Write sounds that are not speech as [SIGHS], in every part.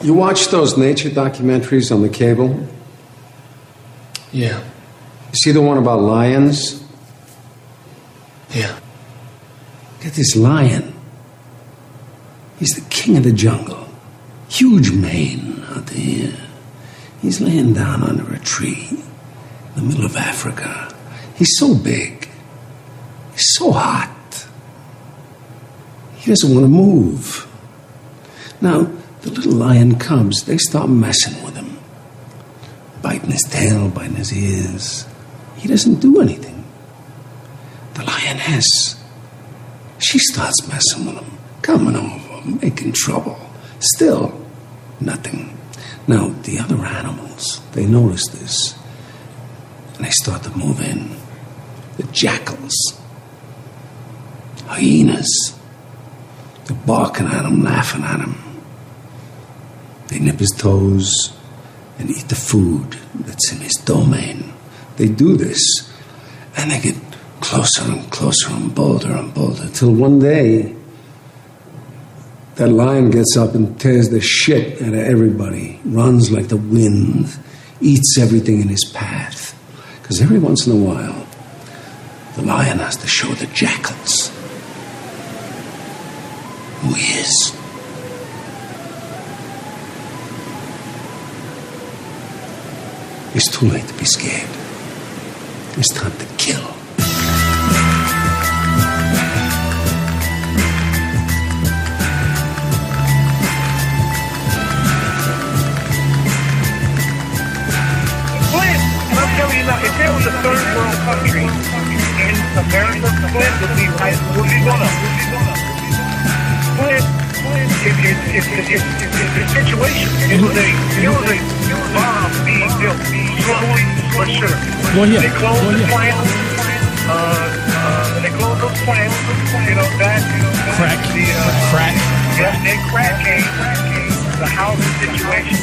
You watch those nature documentaries on the cable? Yeah. You see the one about lions? Yeah. Get this lion. He's the king of the jungle. Huge mane out there. He's laying down under a tree in the middle of Africa. He's so big. He's so hot. He doesn't want to move. Now, the little lion cubs, they start messing with him. Biting his tail, biting his ears. He doesn't do anything. The lioness, she starts messing with him, coming over, making trouble. Still, nothing. Now, the other animals, they notice this, and they start to move in. The jackals, hyenas, they're barking at him, laughing at him. They nip his toes and eat the food that's in his domain. They do this, and they get closer and closer and bolder and bolder, till one day, that lion gets up and tears the shit out of everybody, runs like the wind, eats everything in his path. Because every once in a while, the lion has to show the jackals who he is. It's too late to be scared. It's time to kill. Flint, and I'm you now, if there was a third world country in America, Flint would be right, would be one of. Flint, the situation, it was a, it was a bomb being built, slowly but sure. Go ahead. They closed Go the ahead. plant, uh, uh, they closed those plants, you know, that, Crack. the, uh, Crack. Yes, then crack came, the housing situation,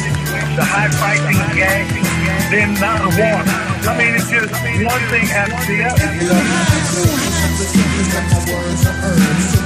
the high pricing of gas, then not the water. I mean, it's just one thing after the other. You know?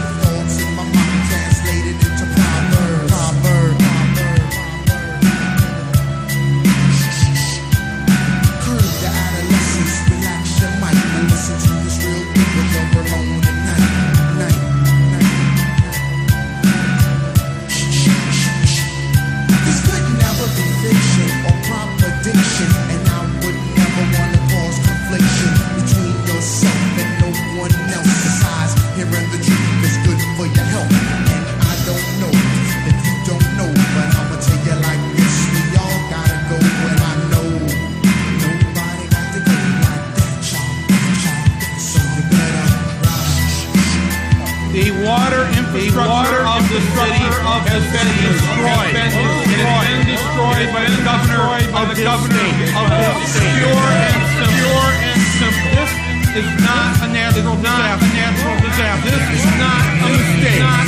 Has been destroyed. It has been destroyed by the governor of the governor of this state. Pure and simple. Pure and simple. This is not a natural disaster. A natural disaster. This is not a mistake. Not a mistake.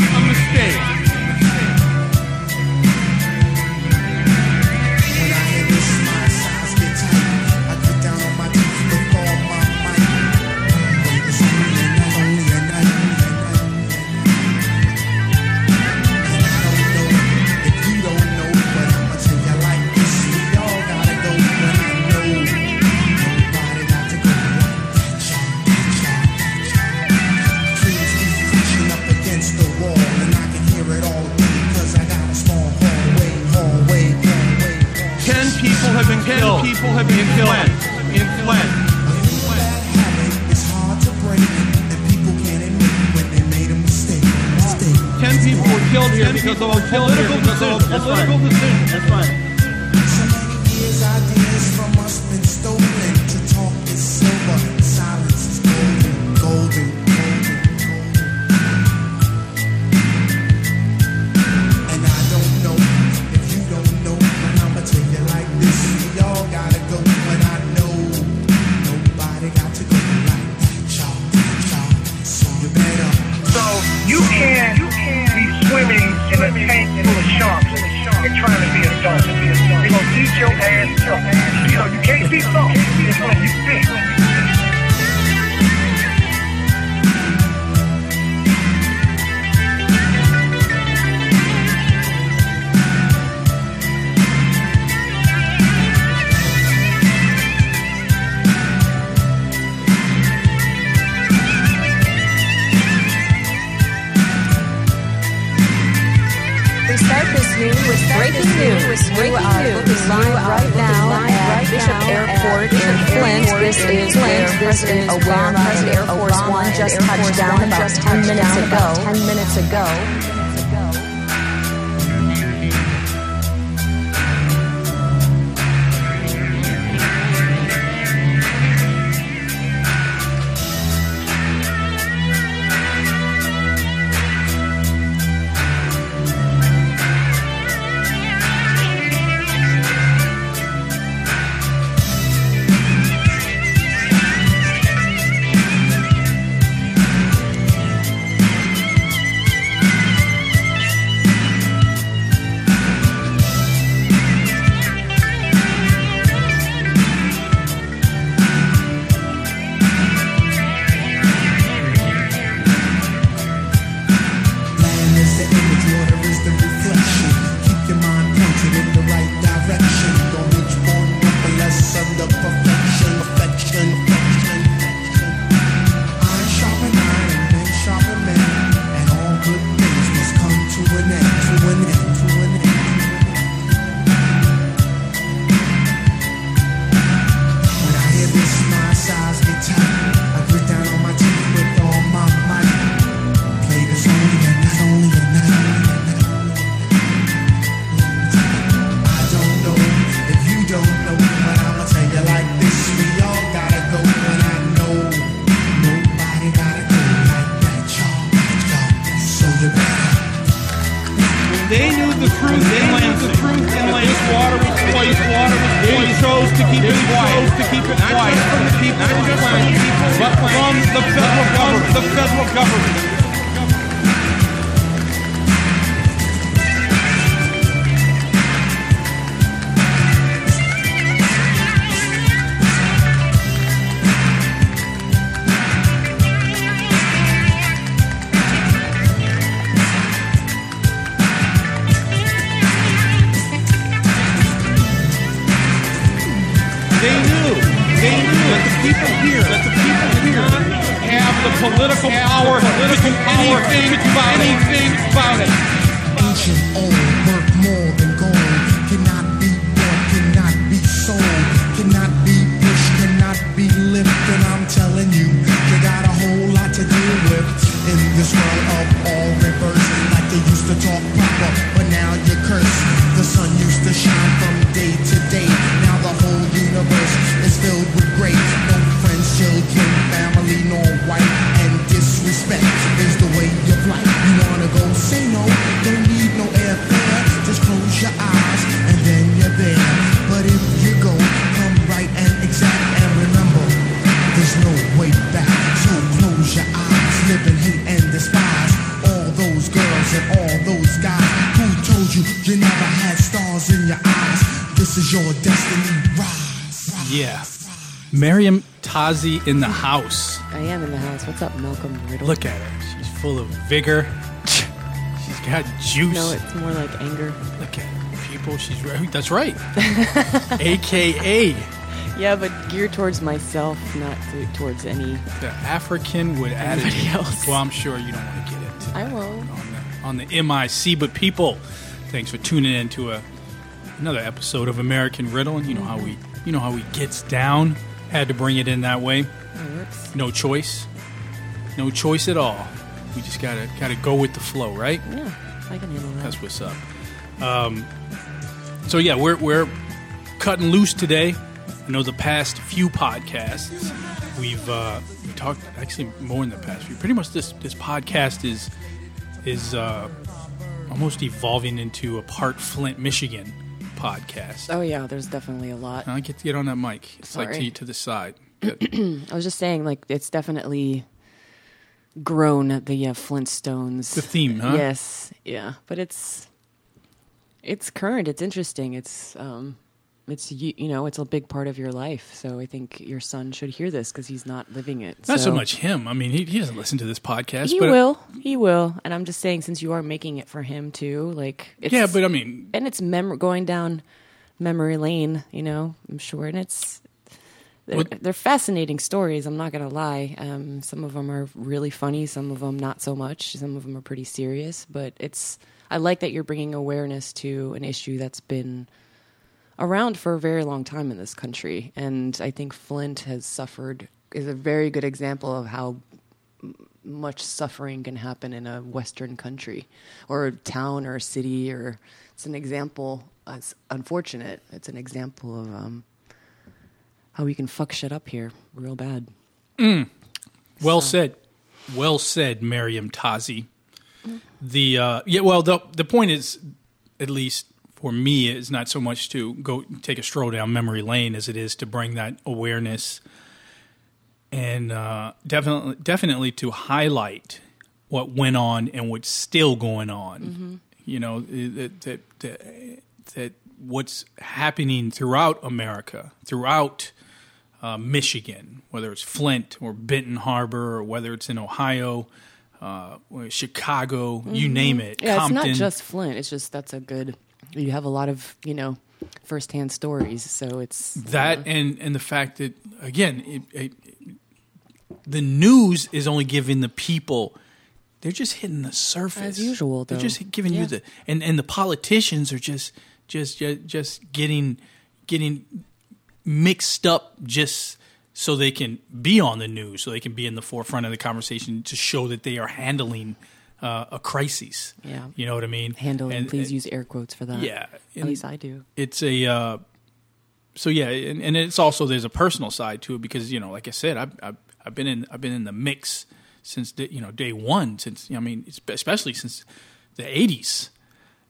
Keep it quiet. to keep it quiet from the people, not just from the people, but from the federal government. The federal government. Tazi in the house. I am in the house. What's up, Malcolm Riddle? Look at her. She's full of vigor. She's got juice. No, it's more like anger. Look at her. People, she's right. That's right. [LAUGHS] AKA Yeah, but geared towards myself, not to, towards any. the African would Anybody attitude. else. Well, I'm sure you don't want to get into I won't. on the, on the MIC. But people, thanks for tuning in to a, another episode of American Riddle. And you know how we, you know how he gets down. Had to bring it in that way. Works. No choice. No choice at all. We just gotta gotta go with the flow, right? Yeah, I can handle that. That's what's up. Um, so yeah, we're we're cutting loose today. I know the past few podcasts we've uh, we talked actually more in the past few. Pretty much this this podcast is is uh, almost evolving into a part Flint, Michigan podcast. Oh yeah, there's definitely a lot. I get to get on that mic. It's like to, Sorry. to the side. [CLEARS THROAT] I was just saying, like, it's definitely grown the uh, Flintstones. The theme, huh? Yes, yeah, but it's it's current. It's interesting. It's um, it's you, you know, it's a big part of your life. So I think your son should hear this because he's not living it. Not so So much him. I mean, he, he doesn't listen to this podcast. He will. He will. And I'm just saying, since you are making it for him too, like, it's, yeah, but I mean, and it's mem- going down memory lane. You know, I'm sure, and it's they're, What- they're fascinating stories. I'm not gonna lie. Um, some of them are really funny. Some of them not so much. Some of them are pretty serious. But it's I like that you're bringing awareness to an issue that's been around for a very long time in this country, and I think Flint has suffered is a very good example of how much suffering can happen in a Western country or a town or a city, or it's an example. It's unfortunate. It's an example of um, how we can fuck shit up here real bad. Well said. Well said, Miriam Tazi. The uh, yeah, well, the the point is, at least for me, is not so much to go take a stroll down memory lane as it is to bring that awareness and uh, definitely definitely to highlight what went on and what's still going on. You know that that, that that what's happening throughout America, throughout uh, Michigan, whether it's Flint or Benton Harbor, or whether it's in Ohio, uh, Chicago, you name it. Mm-hmm. Yeah, Compton. it's not just Flint. It's just that's a good. You have a lot of you know firsthand stories, so it's that and and the fact that again it, it, the news is only giving the people they're just hitting the surface. As usual, they're just giving Yeah. you the and and the politicians are just just just, just getting getting mixed up just so they can be on the news so they can be in the forefront of the conversation to show that they are handling uh, a crisis Yeah. you know what i mean handling. And- please and- use air quotes for that. yeah at least I do. it's a uh, so yeah, and, and it's also there's a personal side to it because you know, like I said, I've I've, I've been in I've been in the mix since the, you know day one since I mean especially since the '80s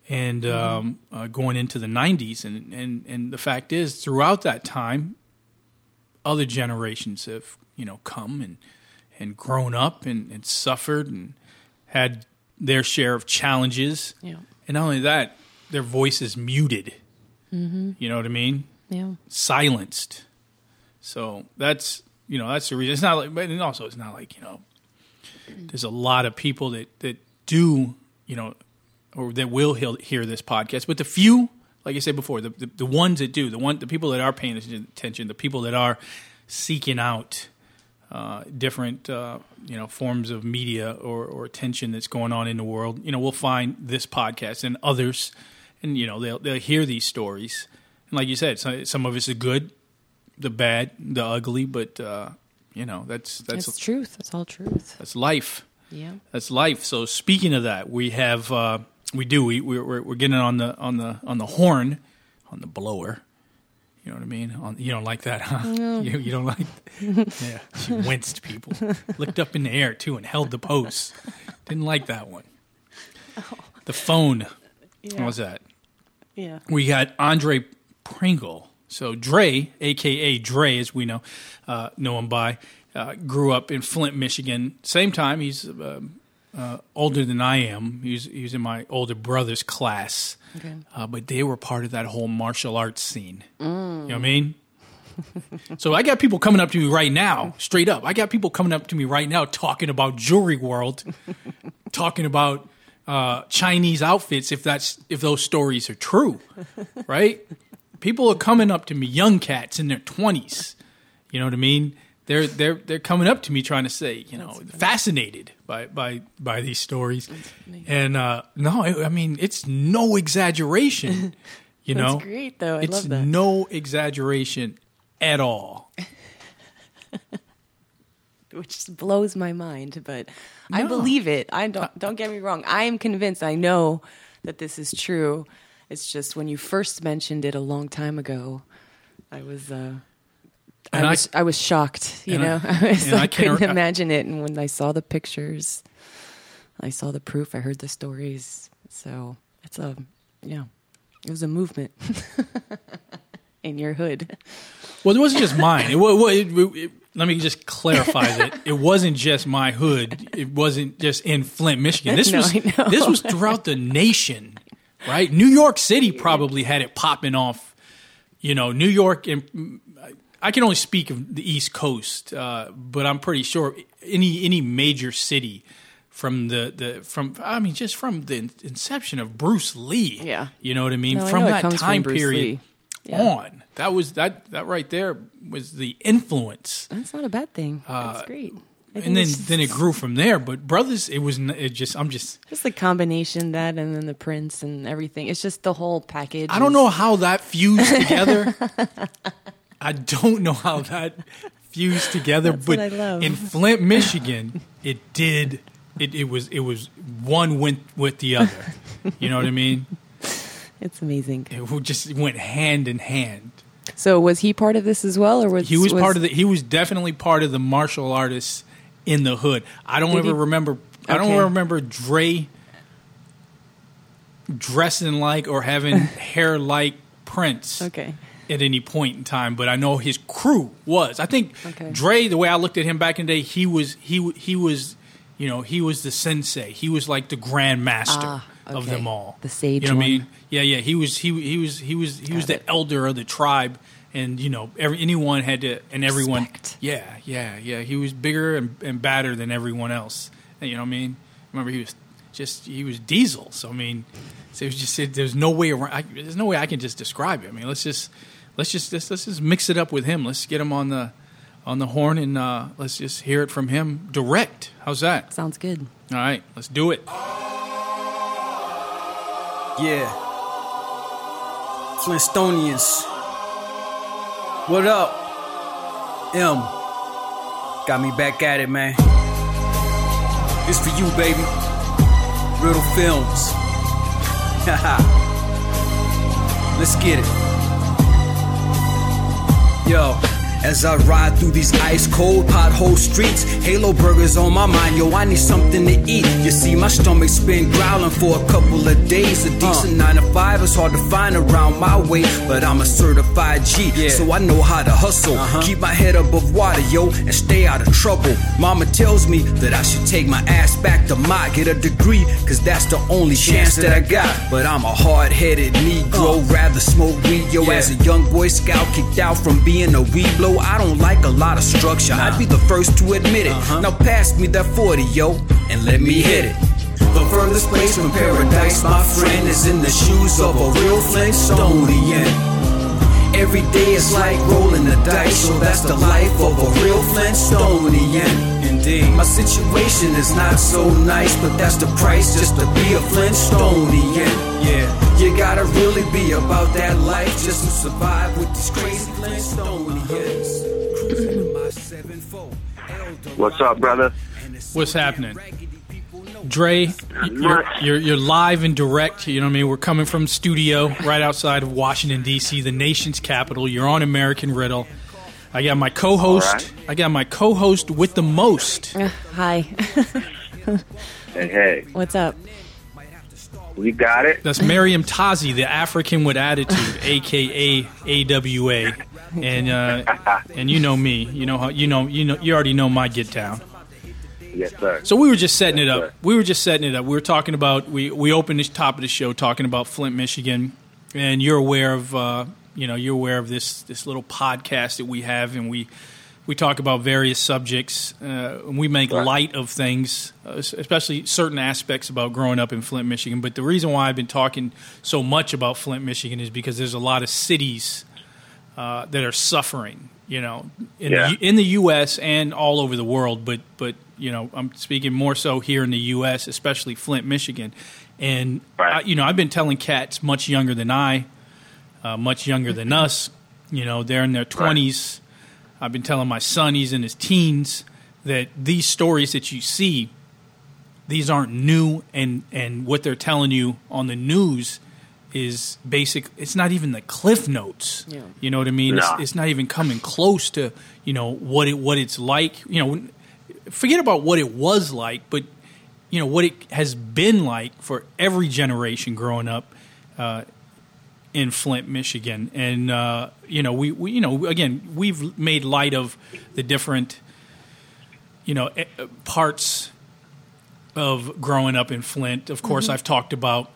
and um, uh, going into the '90s, and and and the fact is throughout that time, other generations have you know come and and grown up and, and suffered and had their share of challenges, Yeah. and not only that, their voices muted. Mm-hmm. You know what I mean? Yeah. Silenced. So that's you know that's the reason. It's not like, but and also it's not like you know, there's a lot of people that that do you know, or that will hear, hear this podcast, but the few, like I said before, the, the the ones that do, the one, the people that are paying attention, the people that are seeking out uh, different uh, you know forms of media or, or attention that's going on in the world. You know, we'll find this podcast and others, and you know they'll they'll hear these stories. And like you said, so, some of it's the good, the bad, the ugly, but uh, you know that's that's It's truth. That's all truth. that's life. Yeah. That's life. So speaking of that, we have uh, we do we we're, we're we're getting on the on the on the horn, on the blower. You know what I mean? On, you don't like that, huh? [LAUGHS] You, you don't like? [LAUGHS] yeah, she winced. People looked up in the air too and held the post. Didn't like that one. The phone. What was that? Yeah. we got Andre Pringle. So Dre, aka Dre, as we know, uh, know him by, uh, grew up in Flint, Michigan. Same time, he's uh, uh, older than I am. He's he's in my older brother's class, Okay. uh, but they were part of that whole martial arts scene. You know what I mean? so I got people coming up to me right now, straight up. I got people coming up to me right now talking about Jewelry World, [LAUGHS] talking about uh, Chinese outfits. If that's if those stories are true, right? People are coming up to me, young cats in their twenties. You know what I mean? They're they're they're coming up to me trying to say, you know, fascinated by by by these stories. And uh, no, I, I mean it's no exaggeration. [LAUGHS] You know, great, though. I it's love that. no exaggeration at all. [LAUGHS] which just blows my mind. But I believe it. I don't. Don't get me wrong. I am convinced. I know that this is true. It's just when you first mentioned it a long time ago, I was. Uh, I And I- was I, was shocked, you and I- know. [LAUGHS] I, was I like, can't- couldn't imagine it, and when I saw the pictures, I saw the proof. I heard the stories. So it's a yeah, it was a movement [LAUGHS] in your hood. Well, it wasn't just mine. It, it, it, let me just clarify that it wasn't just my hood. It wasn't just in Flint, Michigan. This [LAUGHS] No, was I know. this was throughout the nation, right? New York City probably had it popping off. You know, New York and I can only speak of the East Coast, uh, but I'm pretty sure any any major city from the, the from I mean just from the inception of Bruce Lee. Yeah. you know what I mean. No, from it that comes from time period Yeah. on. That was that that right there was the influence. That's not a bad thing. Uh, That's great. and then just- then it grew from there. But brothers, it was it just I'm just Just the combination that, and then the prince and everything. It's just the whole package. I don't know how that fused together. [LAUGHS] I don't know how [LAUGHS] that fused together, That's but what I love. in Flint, Michigan, it did. It, it was it was one went with the other. You know what I mean? [LAUGHS] It's amazing. It just went hand in hand. So was he part of this as well, or was He was, part of the. He was definitely part of the martial artists in the hood. I don't ever he- remember. I don't remember Dre dressing like or having [LAUGHS] hair like Prince. Okay. At any point in time, but I know his crew was. I think Okay. Dre, the way I looked at him back in the day, he was he he was, you know, he was the sensei. He was like the grand master Ah, of them all. The sage You know what I mean? Yeah, yeah. He was he he was he was he was Got the it. elder of the tribe, and you know, every, anyone had to, and everyone. Respect. Yeah, yeah, yeah. He was bigger and, and badder than everyone else. And, you know what I mean? Remember, he was just he was Diesel. So I mean, so it was just it, there's no way around. I, there's no way I can just describe it. I mean, let's just let's just let's, let's just mix it up with him. Let's get him on the on the horn and uh, let's just hear it from him direct. How's that? Sounds good. All right, let's do it. Yeah. Flintstonians. What up? M. Got me back at it, man. It's for you, baby. Riddle Films. [LAUGHS] Let's get it. Yo. As I ride through these ice cold pothole streets, Halo burgers on my mind, yo, I need something to eat. You see, my stomach's been growling for a couple of days. A decent nine to five is hard to find around my way, but I'm a certified G, so I know how to hustle. Uh-huh. Keep my head above water, yo, and stay out of trouble. Mama tells me that I should take my ass back to my get a degree, cause that's the only chance that I got. But I'm a hard headed Negro, uh. rather smoke weed, yo, as a young boy scout kicked out from being a weed blow. I don't like a lot of structure, I'd be the first to admit it. Uh-huh. Now pass me that 40, yo, and let me hit it. The furthest place from paradise, my friend, is in the shoes of a real Flintstonian. Every day is like rolling the dice, so that's the life of a real Flintstonian. Indeed. My situation is not so nice, but that's the price just to be a Flintstonian. Yeah, you gotta really be about that life just to survive with these crazy Flintstonians. What's up, brother? What's happening? Dre, you're, you're you're live and direct. You know what I mean. We're coming from studio right outside of Washington D.C., the nation's capital. You're on American Riddle. I got my co-host. All right. I got my co-host with the most. Uh, hi. [LAUGHS] Hey, hey, What's up? we got it. That's Miriam Tazi, the African with attitude, aka AWA, and uh, and you know me. You know how you know you know you already know my get down. Yes, sir. So we were just setting it up. sir. We were just setting it up. We were talking about we we opened the top of the show talking about Flint, Michigan, and you're aware of uh, you know you're aware of this this little podcast that we have, and we we talk about various subjects. Uh, and we make Right. light of things, uh, especially certain aspects about growing up in Flint, Michigan. But the reason why I've been talking so much about Flint, Michigan, is because there's a lot of cities uh, that are suffering. You know, in Yeah. the in the U.S. and all over the world, but but you know, I'm speaking more so here in the U.S., especially Flint, Michigan, and Right. I, you know, I've been telling cats much younger than I, uh, much younger than us. You know, they're in their twenties. I've been telling my son, he's in his teens, that these stories that you see, these aren't new, and and what they're telling you on the news is basic. It's not even the cliff notes. Yeah. You know what I mean? Nah. It's, it's not even coming close to you know what it what it's like. You know, forget about what it was like, but you know what it has been like for every generation growing up uh, in Flint, Michigan, and uh, you know we, we you know again we've made light of the different you know parts of growing up in Flint. Of course, I've talked about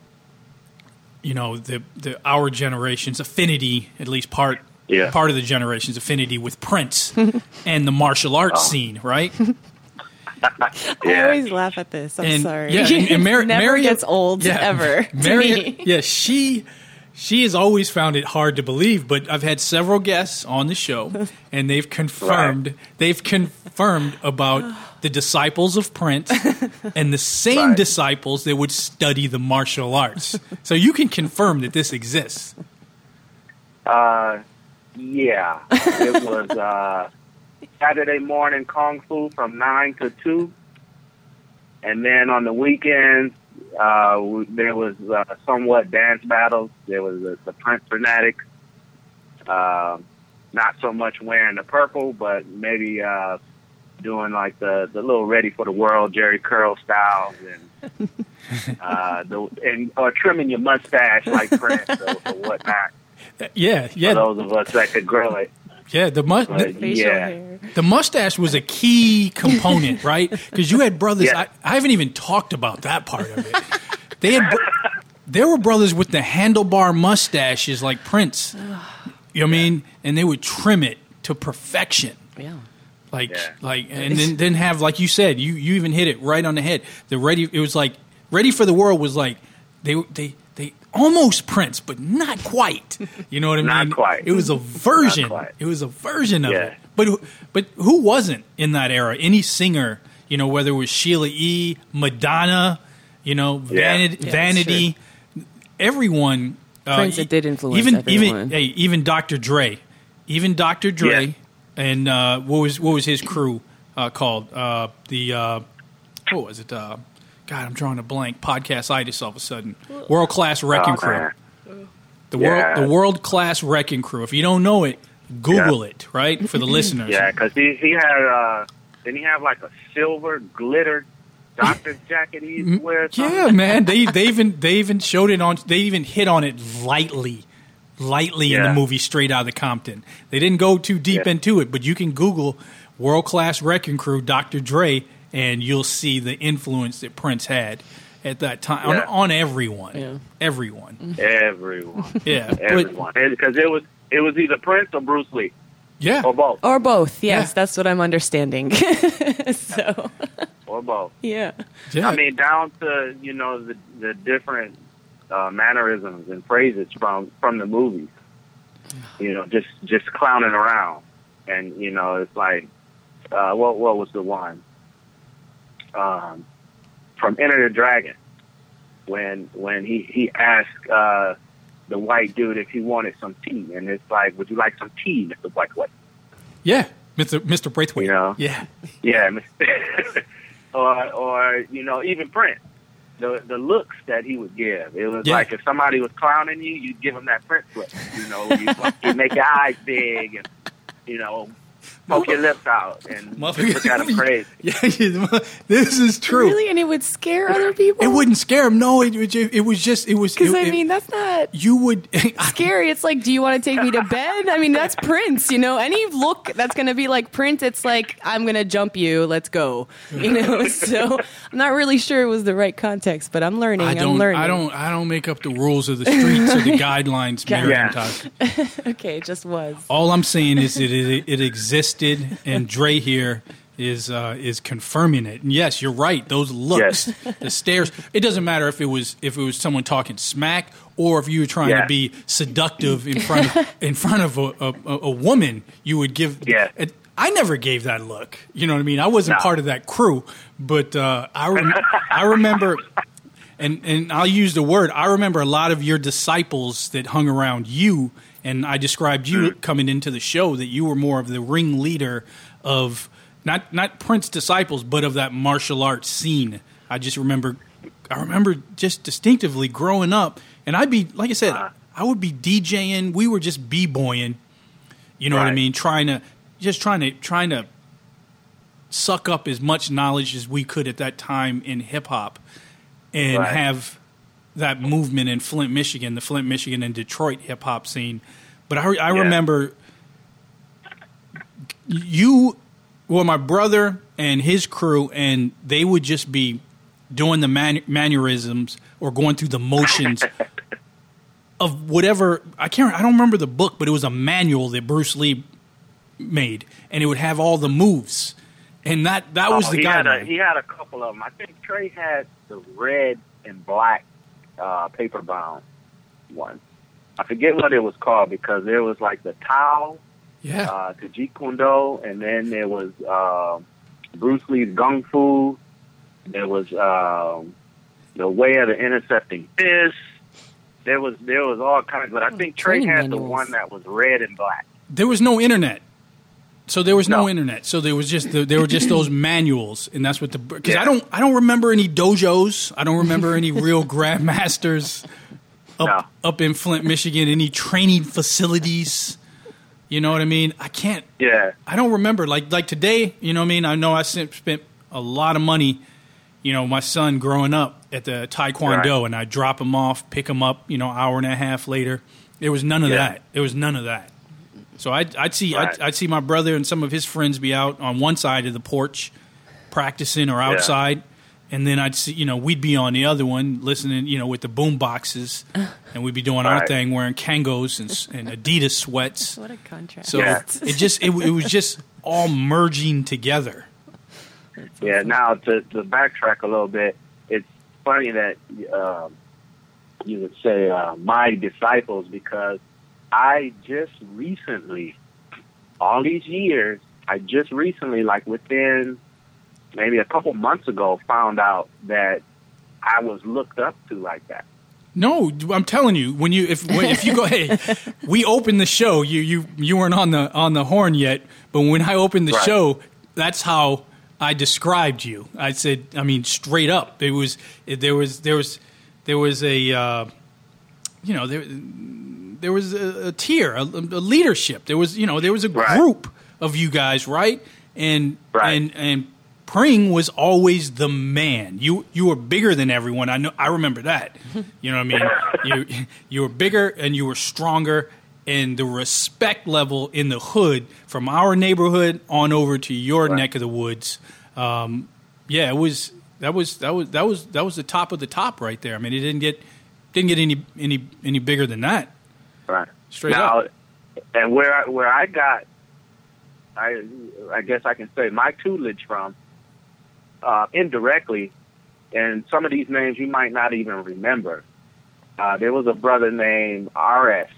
you know the the our generation's affinity, at least part Yeah. part of the generation's affinity with Prince [LAUGHS] and the martial Oh. arts scene, right? [LAUGHS] I always laugh at this. I'm and sorry. yeah, and, and Mar- [LAUGHS] It never Mariam- gets old yeah, ever. to Mariam- yeah, she She has always found it hard to believe, but I've had several guests on the show, [LAUGHS] and they've confirmed they've confirmed about [SIGHS] the disciples of Prince and the same Right. disciples that would study the martial arts. So you can confirm that this exists. Uh, yeah, it was uh, Saturday morning kung fu from nine to two, and then on the weekends uh, there was uh, somewhat dance battles. There was the, the Prince Fanatics. Uh, not so much wearing the purple, but maybe uh, doing like the the little ready for the world Jheri curl styles and [LAUGHS] uh, the and or trimming your mustache like Prince or, or whatnot. [LAUGHS] Yeah, For yeah, those of us that could grow it. Yeah. The mu- But the, Facial yeah, hair. the mustache was a key component, [LAUGHS] right? Because you had brothers. Yeah. I, I haven't even talked about that part of it. They had. bro- There were brothers with the handlebar mustaches like Prince. You know what I mean? And they would trim it to perfection. Yeah. Like Yeah. like and then then have like you said, you you even hit it right on the head. The ready it was like Ready for the World was like they they they almost Prince, but not quite. You know what I Not mean? quite. It was a version. quite. It was a version of Yeah. it. But who- but who wasn't in that era? Any singer, you know, whether it was Sheila E, Madonna, you know, Yeah. Vanity, Yeah, Vanity everyone. uh, Prince, it did influence even everyone. even hey, even Dr. Dre, even Dr. Dre, Yeah. and uh, what was what was his crew uh, called? Uh, the uh, what was it? God, I'm drawing a blank. Podcast itis all of a sudden. World class wrecking Oh, crew. man. The Yeah. world the world class wrecking crew. If you don't know it, Google it. Right for the [LAUGHS] listeners. yeah, because he he had uh, didn't he have like a silver glitter doctor's [LAUGHS] jacket he used to wear? Mm-hmm. Yeah, man. They [LAUGHS] they even they even showed it on. They even hit on it lightly, lightly in the movie Straight Outta Compton. They didn't go too deep Yeah. into it, but you can Google "World Class Wrecking Crew" Dr. Dre, and you'll see the influence that Prince had at that time Yeah. on, on everyone. Yeah. Everyone. Everyone, [LAUGHS] Yeah. Everyone, because it was it was either Prince or Bruce Lee yeah. or both Or both. Yes, Yeah. that's what I'm understanding. [LAUGHS] so, [LAUGHS] or both. yeah. yeah. I mean, down to you know the the different uh, mannerisms and phrases from from the movies. You know, just just clowning around, and you know, it's like, uh, what what was the one um, from Enter the Dragon when when he he asked uh, the white dude if he wanted some tea, and it's like, would you like some tea, Mister Whiteway? yeah. Mr. Mr. Braithwaite. You know. Yeah. Yeah, [LAUGHS] or or you know even Prince, the the looks that he would give. It was Yeah. like if somebody was clowning you, you'd give him that Prince look. You know, you [LAUGHS] you make your eyes big and you know poke your lips out and look at them crazy. yeah. This is true. Really? And it would scare other people? It wouldn't scare him. No, it, it, it was just it was. Because, I mean, that's not you would. [LAUGHS] scary. It's like, do you want to take me to bed? I mean, that's Prince, you know? Any look that's going to be like Prince, it's like, I'm going to jump you. Let's go. You know? [LAUGHS] So I'm not really sure it was the right context, but I'm learning. I I'm don't. learning. I don't. I don't make up the rules of the streets or the [LAUGHS] guidelines, Mary Yeah. Okay, it just was. All I'm saying is that it, it existed, and Dre here is uh, is confirming it. And yes, you're right. Those looks, [LAUGHS] the stares. It doesn't matter if it was if it was someone talking smack or if you were trying Yeah. to be seductive in front of, in front of a, a, a- a woman. You would give. Yeah. it- I never gave that look. You know what I mean? I wasn't No. part of that crew, but uh, I rem- I remember. and and I'll use the word. I remember a lot of your disciples that hung around you, and I described you mm. coming into the show that you were more of the ringleader of not not Prince disciples, but of that martial arts scene. I just remember, I remember just distinctively growing up, and I'd be like I said, uh. I would be DJing. We were just b boying. You know what I mean? Trying to just trying to trying to suck up as much knowledge as we could at that time in hip hop and Right. have that movement in Flint, Michigan, the Flint, Michigan, and Detroit hip hop scene. But I, I Yeah. remember you, well, my brother and his crew, and they would just be doing the man- mannerisms or going through the motions [LAUGHS] of whatever. I can't. I don't remember the book, but it was a manual that Bruce Lee made, and it would have all the moves. And that that was Oh, the he had a he had a couple of them. I think Trey had the red and black uh, paper bound one. I forget what it was called because there was like the Tao, Yeah. uh, to Jeet Kune Do, and then there was uh, Bruce Lee's Gung Fu. There was um, the Way of the Intercepting Fist. There was there was all kinds, but I think Trey had the one that was red and black. there was no internet. So there was no, No. internet. So there was just the, there were just those [LAUGHS] manuals, and that's what the because I don't I don't remember any dojos. I don't remember any real [LAUGHS] grandmasters up No. up in Flint, Michigan. Any training facilities. You know what I mean? I can't. Yeah, I don't remember like like today. You know what I mean? I know I spent spent a lot of money. You know, my son growing up at the Taekwondo, Right. and I drop him off, pick him up. You know, hour and a half later. There was none of Yeah. that. There was none of that. So I'd, I'd see I'd, I'd see my brother and some of his friends be out on one side of the porch practicing or outside, and then I'd see you know we'd be on the other one listening you know with the boom boxes, [LAUGHS] and we'd be doing our thing wearing Kangols and, and Adidas sweats. What a contrast. So Yeah. it just it, it was just all merging together. yeah. Now to to backtrack a little bit, it's funny that um, you would say uh, my disciples because I just recently, all these years, I just recently, like within maybe a couple months ago, found out that I was looked up to like that. No, I'm telling you, when you if when, if you go, hey, [LAUGHS] we opened the show. You you you weren't on the on the horn yet, but when I opened the Right. show, that's how I described you. I said, I mean, straight up, it was there was there was there was a uh, you know there there was a, a tier, a, a leadership. There was you know there was a Right. group of you guys, right? And Right. and and Pring was always the man. You you were bigger than everyone. I know. I remember that. [LAUGHS] You know what I mean? you you were bigger and you were stronger, and the respect level in the hood from our neighborhood on over to your Right. neck of the woods. Um, yeah, it was that was that was that was that was the top of the top right there. I mean, it didn't get didn't get any any any bigger than that. Right. Straight now, up. and where I, where I got, I I guess I can say my tutelage from, uh, indirectly, and some of these names you might not even remember. Uh, there was a brother named R.S.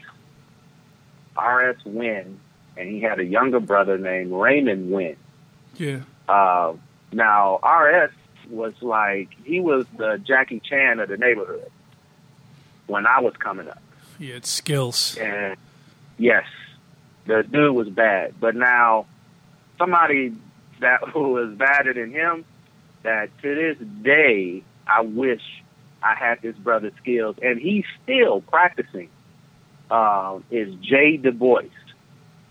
R.S. Wynn, and he had a younger brother named Raymond Wynn. Yeah. Uh, now, R.S. was like, he was the Jackie Chan of the neighborhood when I was coming up. He had skills. And yes, the dude was bad. But now, somebody that [LAUGHS] was badder than him, that to this day, I wish I had this brother's skills, and he's still practicing, um, is Jay Du Bois.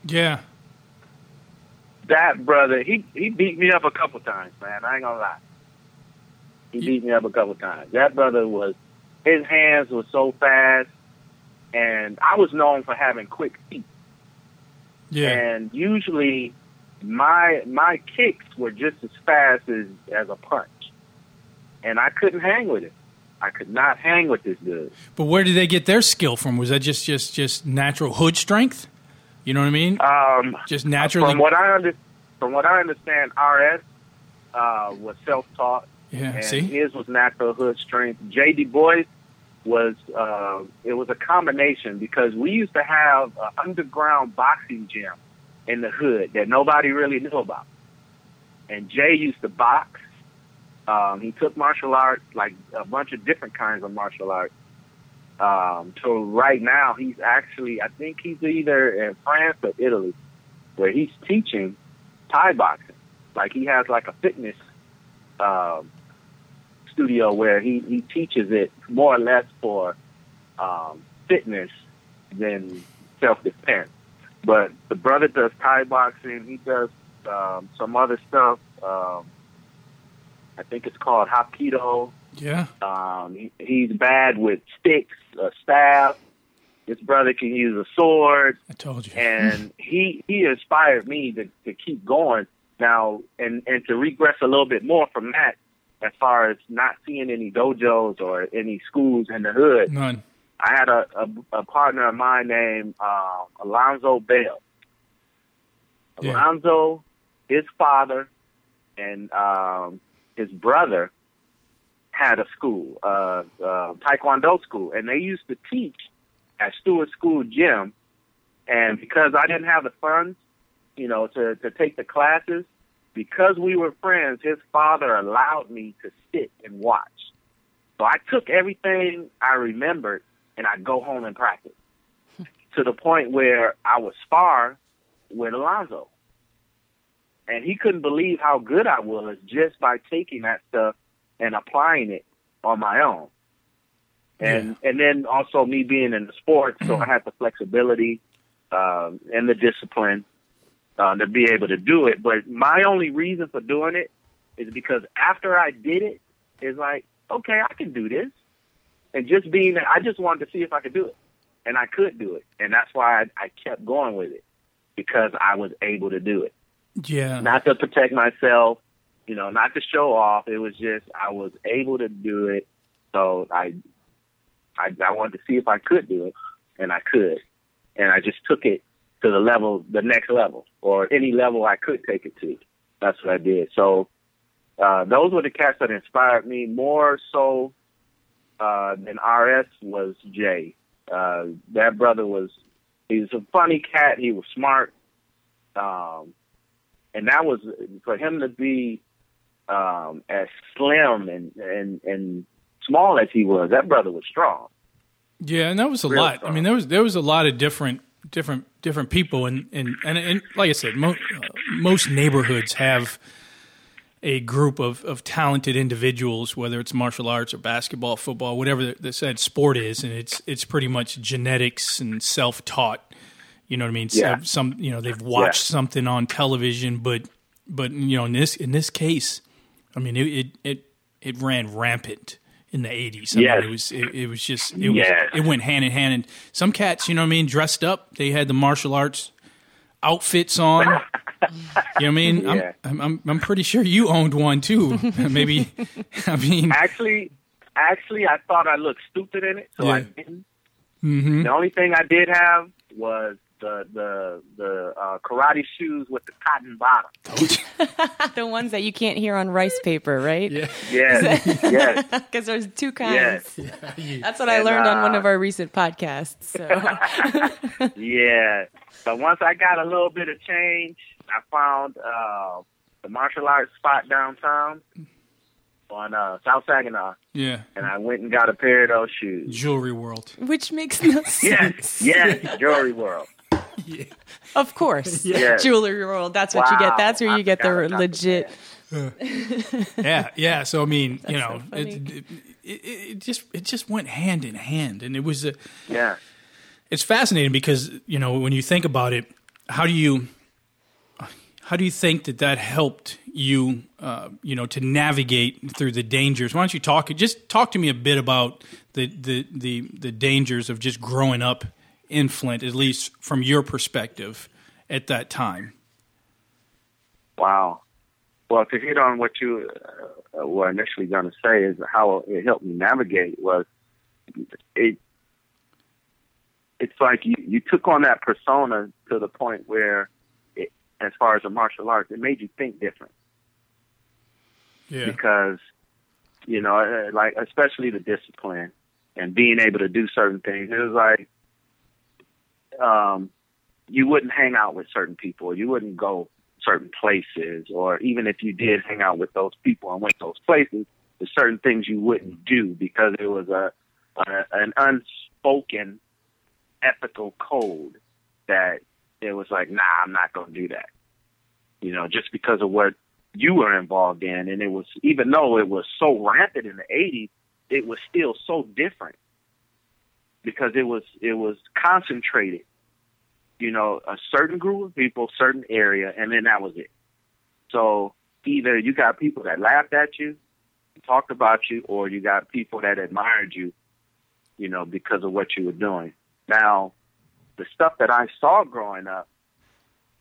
Yeah. That brother, he, he beat me up a couple times, man. I ain't gonna lie. He beat me up a couple times. That brother was, his hands were so fast, and I was known for having quick feet. Yeah. And usually, my my kicks were just as fast as as a punch, and I couldn't hang with it. I could not hang with this dude. But where did they get their skill from? Was that just just just natural hood strength? You know what I mean? Um, just naturally. From what I under, from what I understand, RS uh, was self taught, yeah. and See. his was natural hood strength. J. D. Was uh, it was a combination because we used to have an underground boxing gym in the hood that nobody really knew about, and Jay used to box. Um, he took martial arts, like a bunch of different kinds of martial arts. Um, so right now he's actually, I think he's either in France or Italy, where he's teaching Thai boxing. Like he has like a fitness um, studio where he, he teaches it more or less for um, fitness than self defense. But the brother does Thai boxing. He does um, some other stuff. Um, I think it's called Hapkido. Yeah. Um, he, he's bad with sticks, a staff. This brother can use a sword. I told you. And [LAUGHS] he he inspired me to, to keep going now and and to regress a little bit more from that as far as not seeing any dojos or any schools in the hood. None. I had a, a, a partner of mine named uh, Alonzo Bell. Yeah. Alonzo, his father, and um, his brother had a school, uh, uh, Taekwondo school, and they used to teach at Stewart School Gym, and because I didn't have the funds, you know, to to take the classes, because we were friends, his father allowed me to sit and watch. So I took everything I remembered and I go home and practice [LAUGHS] to the point where I was spar with Alonzo. And he couldn't believe how good I was just by taking that stuff and applying it on my own. And and then also me being in the sport, so I [CLEARS THROAT] had the flexibility um, and the discipline uh, to be able to do it. But my only reason for doing it is because after I did it, it's like, okay, I can do this. And just being that I just wanted to see if I could do it. And I could do it. And that's why I, I kept going with it because I was able to do it. Yeah. Not to protect myself, you know, not to show off. It was just I was able to do it. So I, I, I wanted to see if I could do it, and I could. And I just took it to the level, the next level, or any level I could take it to. That's what I did. So uh, those were the cats that inspired me more so uh, than RS was Jay. Uh, that brother was he was a funny cat. He was smart, um, and that was for him to be um, as slim and and and small as he was. That brother was strong. Yeah, and that was a Real lot. I mean, there was there was a lot of different different different people, and and and, and like I said, mo- uh, most neighborhoods have a group of, of talented individuals, whether it's martial arts or basketball, football, whatever the, the said sport is, and it's it's pretty much genetics and self taught. You know what I mean? Yeah. Some, some you know they've watched Yeah. something on television, but but you know in this in this case, I mean it it it, it ran rampant in the eighties. I Yes. mean, it was it, it was just it was Yes. it went hand in hand. And some cats, you know what I mean, dressed up. They had the martial arts outfits on. [LAUGHS] You know what I mean? Yeah. I'm, I'm I'm pretty sure you owned one too. [LAUGHS] Maybe I mean Actually, actually, I thought I looked stupid in it, so I Yeah. didn't. hmm The only thing I did have was the the the uh, karate shoes with the cotton bottom. [LAUGHS] the ones that you can't hear on rice paper, right? Yeah. Yes, [LAUGHS] yes, [LAUGHS] Because there's two kinds. yes, That's what I And, learned on one uh, of our recent podcasts. So yeah. But once I got a little bit of change, I found uh, the martial arts spot downtown on uh, South Saginaw, yeah. and I went and got a pair of those shoes. Jewelry world. which makes no sense. Yes, yes, Jewelry World. [LAUGHS] [LAUGHS] Of course. [LAUGHS] Yeah. Jewelry world. That's what you get. That's where I you get the legit. Yeah, yeah. So I mean, you know, so it, it, it, it just it just went hand in hand, and it was a, Yeah. it's fascinating because you know when you think about it, how do you how do you think that that helped you, uh, you know, to navigate through the dangers? Why don't you talk? Just talk to me a bit about the the the, the dangers of just growing up in Flint, at least from your perspective at that time. Wow. Well, to hit on what you uh, were initially going to say is how it helped me navigate was it. It's like you, you took on that persona to the point where, it, as far as the martial arts, it made you think different Yeah, because, you know, uh, like especially the discipline and being able to do certain things. It was like, um, you wouldn't hang out with certain people. You wouldn't go certain places, or even if you did hang out with those people and went to those places, there's certain things you wouldn't do because it was a, a an unspoken ethical code that it was like, nah, I'm not going to do that. You know, just because of what you were involved in, and it was even though it was so rampant in the '80s, it was still so different because it was it was concentrated you know, a certain group of people, certain area, and then that was it. So either you got people that laughed at you, talked about you, or you got people that admired you, you know, because of what you were doing. Now, the stuff that I saw growing up,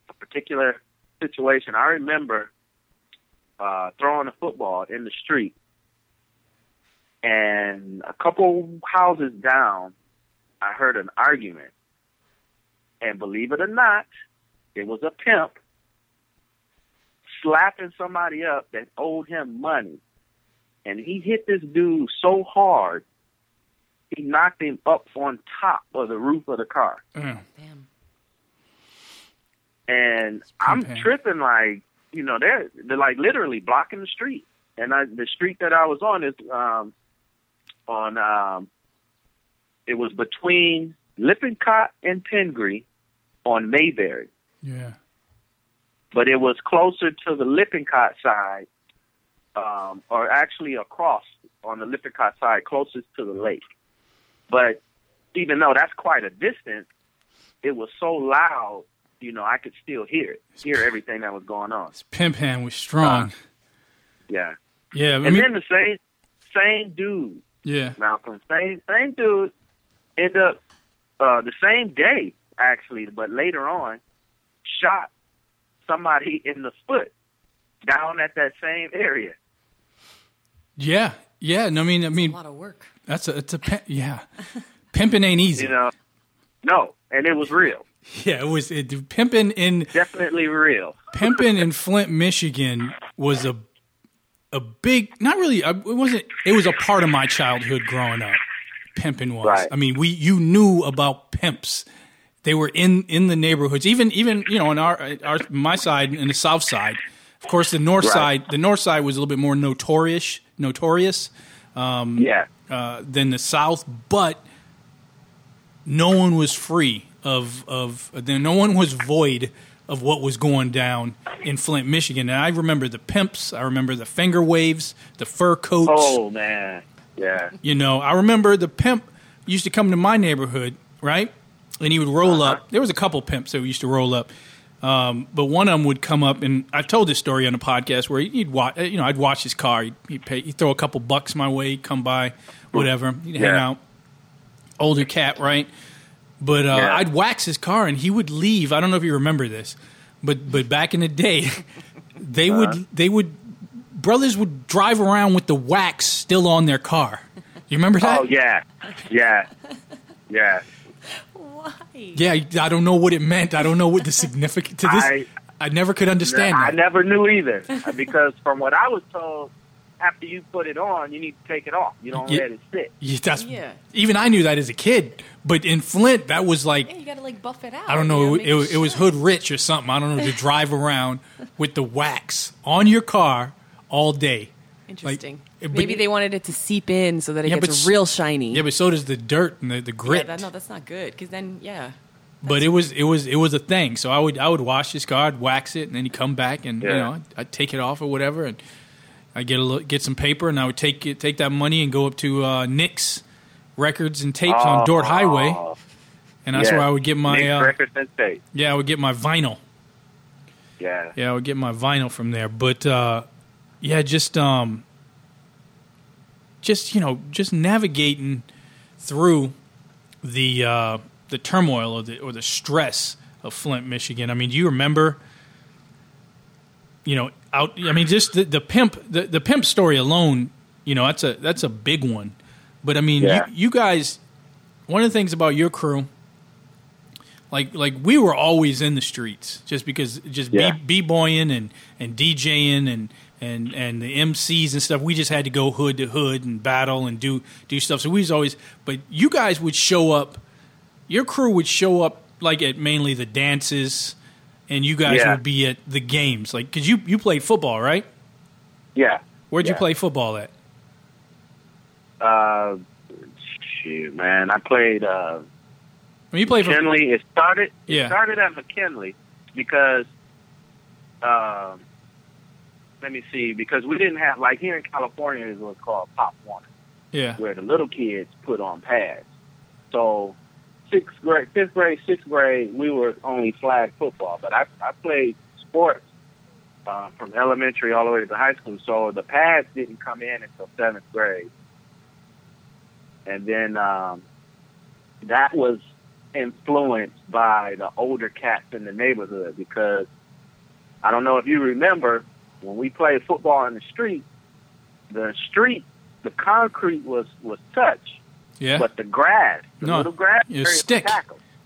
a particular situation, I remember uh, throwing a football in the street, and a couple houses down, I heard an argument. And believe it or not, it was a pimp slapping somebody up that owed him money. And he hit this dude so hard he knocked him up on top of the roof of the car. Yeah. Damn. and I'm Pimp tripping like you know they're they're like literally blocking the street, and I the street that I was on is um on um it was between Lippincott and Pingree on Mayberry, Yeah. but it was closer to the Lippincott side, um or actually across on the Lippincott side closest to the lake. But even though that's quite a distance, it was so loud, you know, I could still hear it, hear everything that was going on. Pimp hand was strong. Yeah. yeah. I and mean, then the same same dude, yeah. Malcolm, same same dude, end up uh, the same day actually, but later on, shot somebody in the foot down at that same area. Yeah. Yeah. No, I mean, I mean, A lot of work. that's a, it's a, yeah. Pimping ain't easy. You know, no, and it was real, [LAUGHS] Yeah. It was, it, pimping in, definitely real. [LAUGHS] pimping in Flint, Michigan was a, a big, not really, uh, it wasn't, it was a part of my childhood growing up. Pimping was. Right. I mean, we, you knew about pimps. They were in, in the neighborhoods, even, even, you know, on our, our, my side and the south side. Of course, the north Right. side, the north side was a little bit more notorious, notorious. Yeah, uh, than the South, but no one was free of of then no one was void of what was going down in Flint, Michigan. And I remember the pimps, I remember the finger waves, the fur coats. Oh man, yeah, You know, I remember the pimp used to come to my neighborhood, right? And he would roll Uh-huh. up. There was a couple pimps that used to roll up. Um, but one of them would come up, and I've told this story on the podcast where he'd watch. You know, I'd watch his car. He'd, he'd, pay, he'd throw a couple bucks my way, he'd come by, whatever. He'd hang Yeah. out. Older cat, right? But uh, Yeah. I'd wax his car, and he would leave. I don't know if you remember this, but but back in the day, they Uh-huh. would they would brothers would drive around with the wax still on their car. You remember that? oh yeah, yeah, yeah. Why? Yeah, I don't know what it meant. I don't know what the [LAUGHS] significance to this. I, I- never could understand it. I never knew either because from what I was told, after you put it on, you need to take it off. You don't Yeah. let it sit. Yeah, that's, Yeah. Even I knew that as a kid, but in Flint, that was like Yeah, you gotta like buff it out. I don't You know. It, it, it was hood rich or something. I don't know to drive around with the wax on your car all day. Interesting. but- Maybe they wanted it to seep in so that it Yeah, but gets s- real shiny. Yeah, but so does the dirt and the, the Yeah, grit. that, no, that's not good. Because then, yeah, but it was it was it was a thing. So I would I would wash this car, I'd wax it, and then he'd come back and you know I'd, I'd take it off or whatever, and I would get a little, get some paper, and I would take it, take that money and go up to uh, Nick's Records and Tapes on Dort Highway, Oh, and that's yeah. where I would get my Nick's uh, records and tape. yeah I would get my vinyl. Yeah. Yeah, I would get my vinyl from there. But uh, yeah, just um, just you know, just navigating through the uh, the turmoil or the or the stress of Flint, Michigan. I mean, do you remember? You know, out. I mean, just the, the pimp, the, the pimp story alone. You know, that's a that's a big one. But I mean, Yeah. you, you guys. One of the things about your crew, like like we were always in the streets, just because just Yeah. b boying and and DJing and and and the MCs and stuff. We just had to go hood to hood and battle and do do stuff. So we was always. But you guys would show up. Your crew would show up like at mainly the dances, and you guys Yeah. would be at the games. Like because you you played football, right? Yeah. Where'd you play football at? Uh, shoot, man. I played uh, When you played for McKinley. It started. Yeah. It started at McKinley because, um, let me see, because we didn't have like here in California is what's called Pop Warner, yeah where the little kids put on pads. So sixth grade, fifth grade, sixth grade, we were only flag football, but I I played sports. Uh, from elementary all the way to high school, so the pads didn't come in until seventh grade, and then um, that was influenced by the older cats in the neighborhood because I don't know if you remember when we played football in the street, the street, the concrete was was touch, yeah but the grass, the No, little grass, it was area was stick.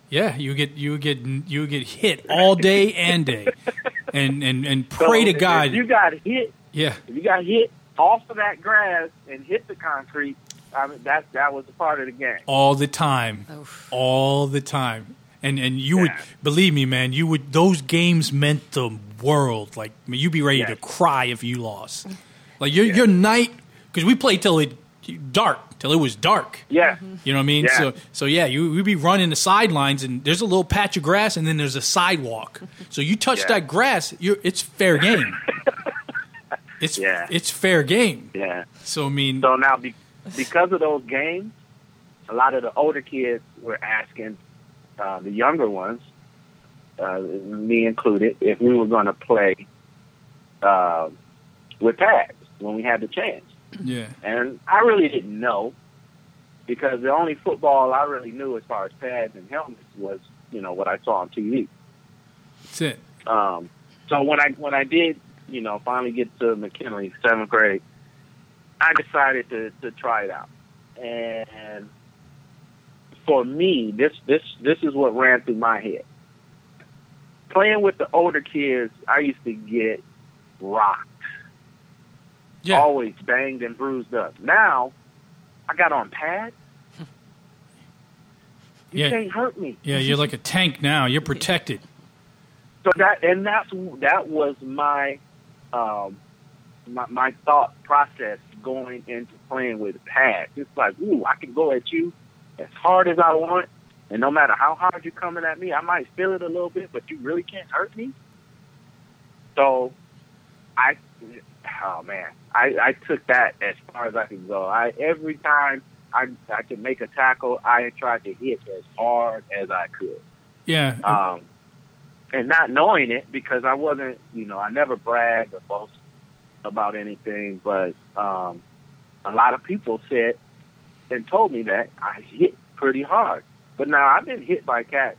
yeah. You get you get you get hit all day and day, [LAUGHS] and and and pray So to God. If you got hit, yeah if you got hit off of that grass and hit the concrete, I mean, that that was a part of the game. all the time, all the time. And and you would believe me, man. You would those games meant the world. Like I mean, you'd be ready to cry if you lost. Like your your night because we played till it dark till it was dark. Yeah. Mm-hmm. You know what I mean? Yeah. So so yeah, you we'd be running the sidelines and there's a little patch of grass and then there's a sidewalk. So you touch Yeah. that grass, it's fair game. [LAUGHS] it's Yeah. it's fair game. Yeah. So I mean, So now, be, because of those games, a lot of the older kids were asking uh, the younger ones, uh, me included, if we were going to play uh, with pads when we had the chance. yeah. And I really didn't know because the only football I really knew as far as pads and helmets was, you know, what I saw on TV. That's it. Um, so when I when I did, you know, finally get to McKinley, seventh grade, I decided to to try it out. And for me, this this this is what ran through my head. Playing with the older kids, I used to get rocked. Yeah. Always banged and bruised up. Now, I got on pads. You Yeah. can't hurt me. Yeah, you're like a tank now. You're protected. So that and that's that was my um my, my thought process going into playing with pads. It's like, ooh, I can go at you as hard as I want, and no matter how hard you're coming at me, I might feel it a little bit, but you really can't hurt me. So, I, oh man, I, I took that as far as I could go. I every time I I could make a tackle, I tried to hit as hard as I could Yeah. um, and not knowing it because I wasn't, you know, I never bragged or boasted about anything, but um, a lot of people said and told me that I hit pretty hard. But now I've been hit by cats,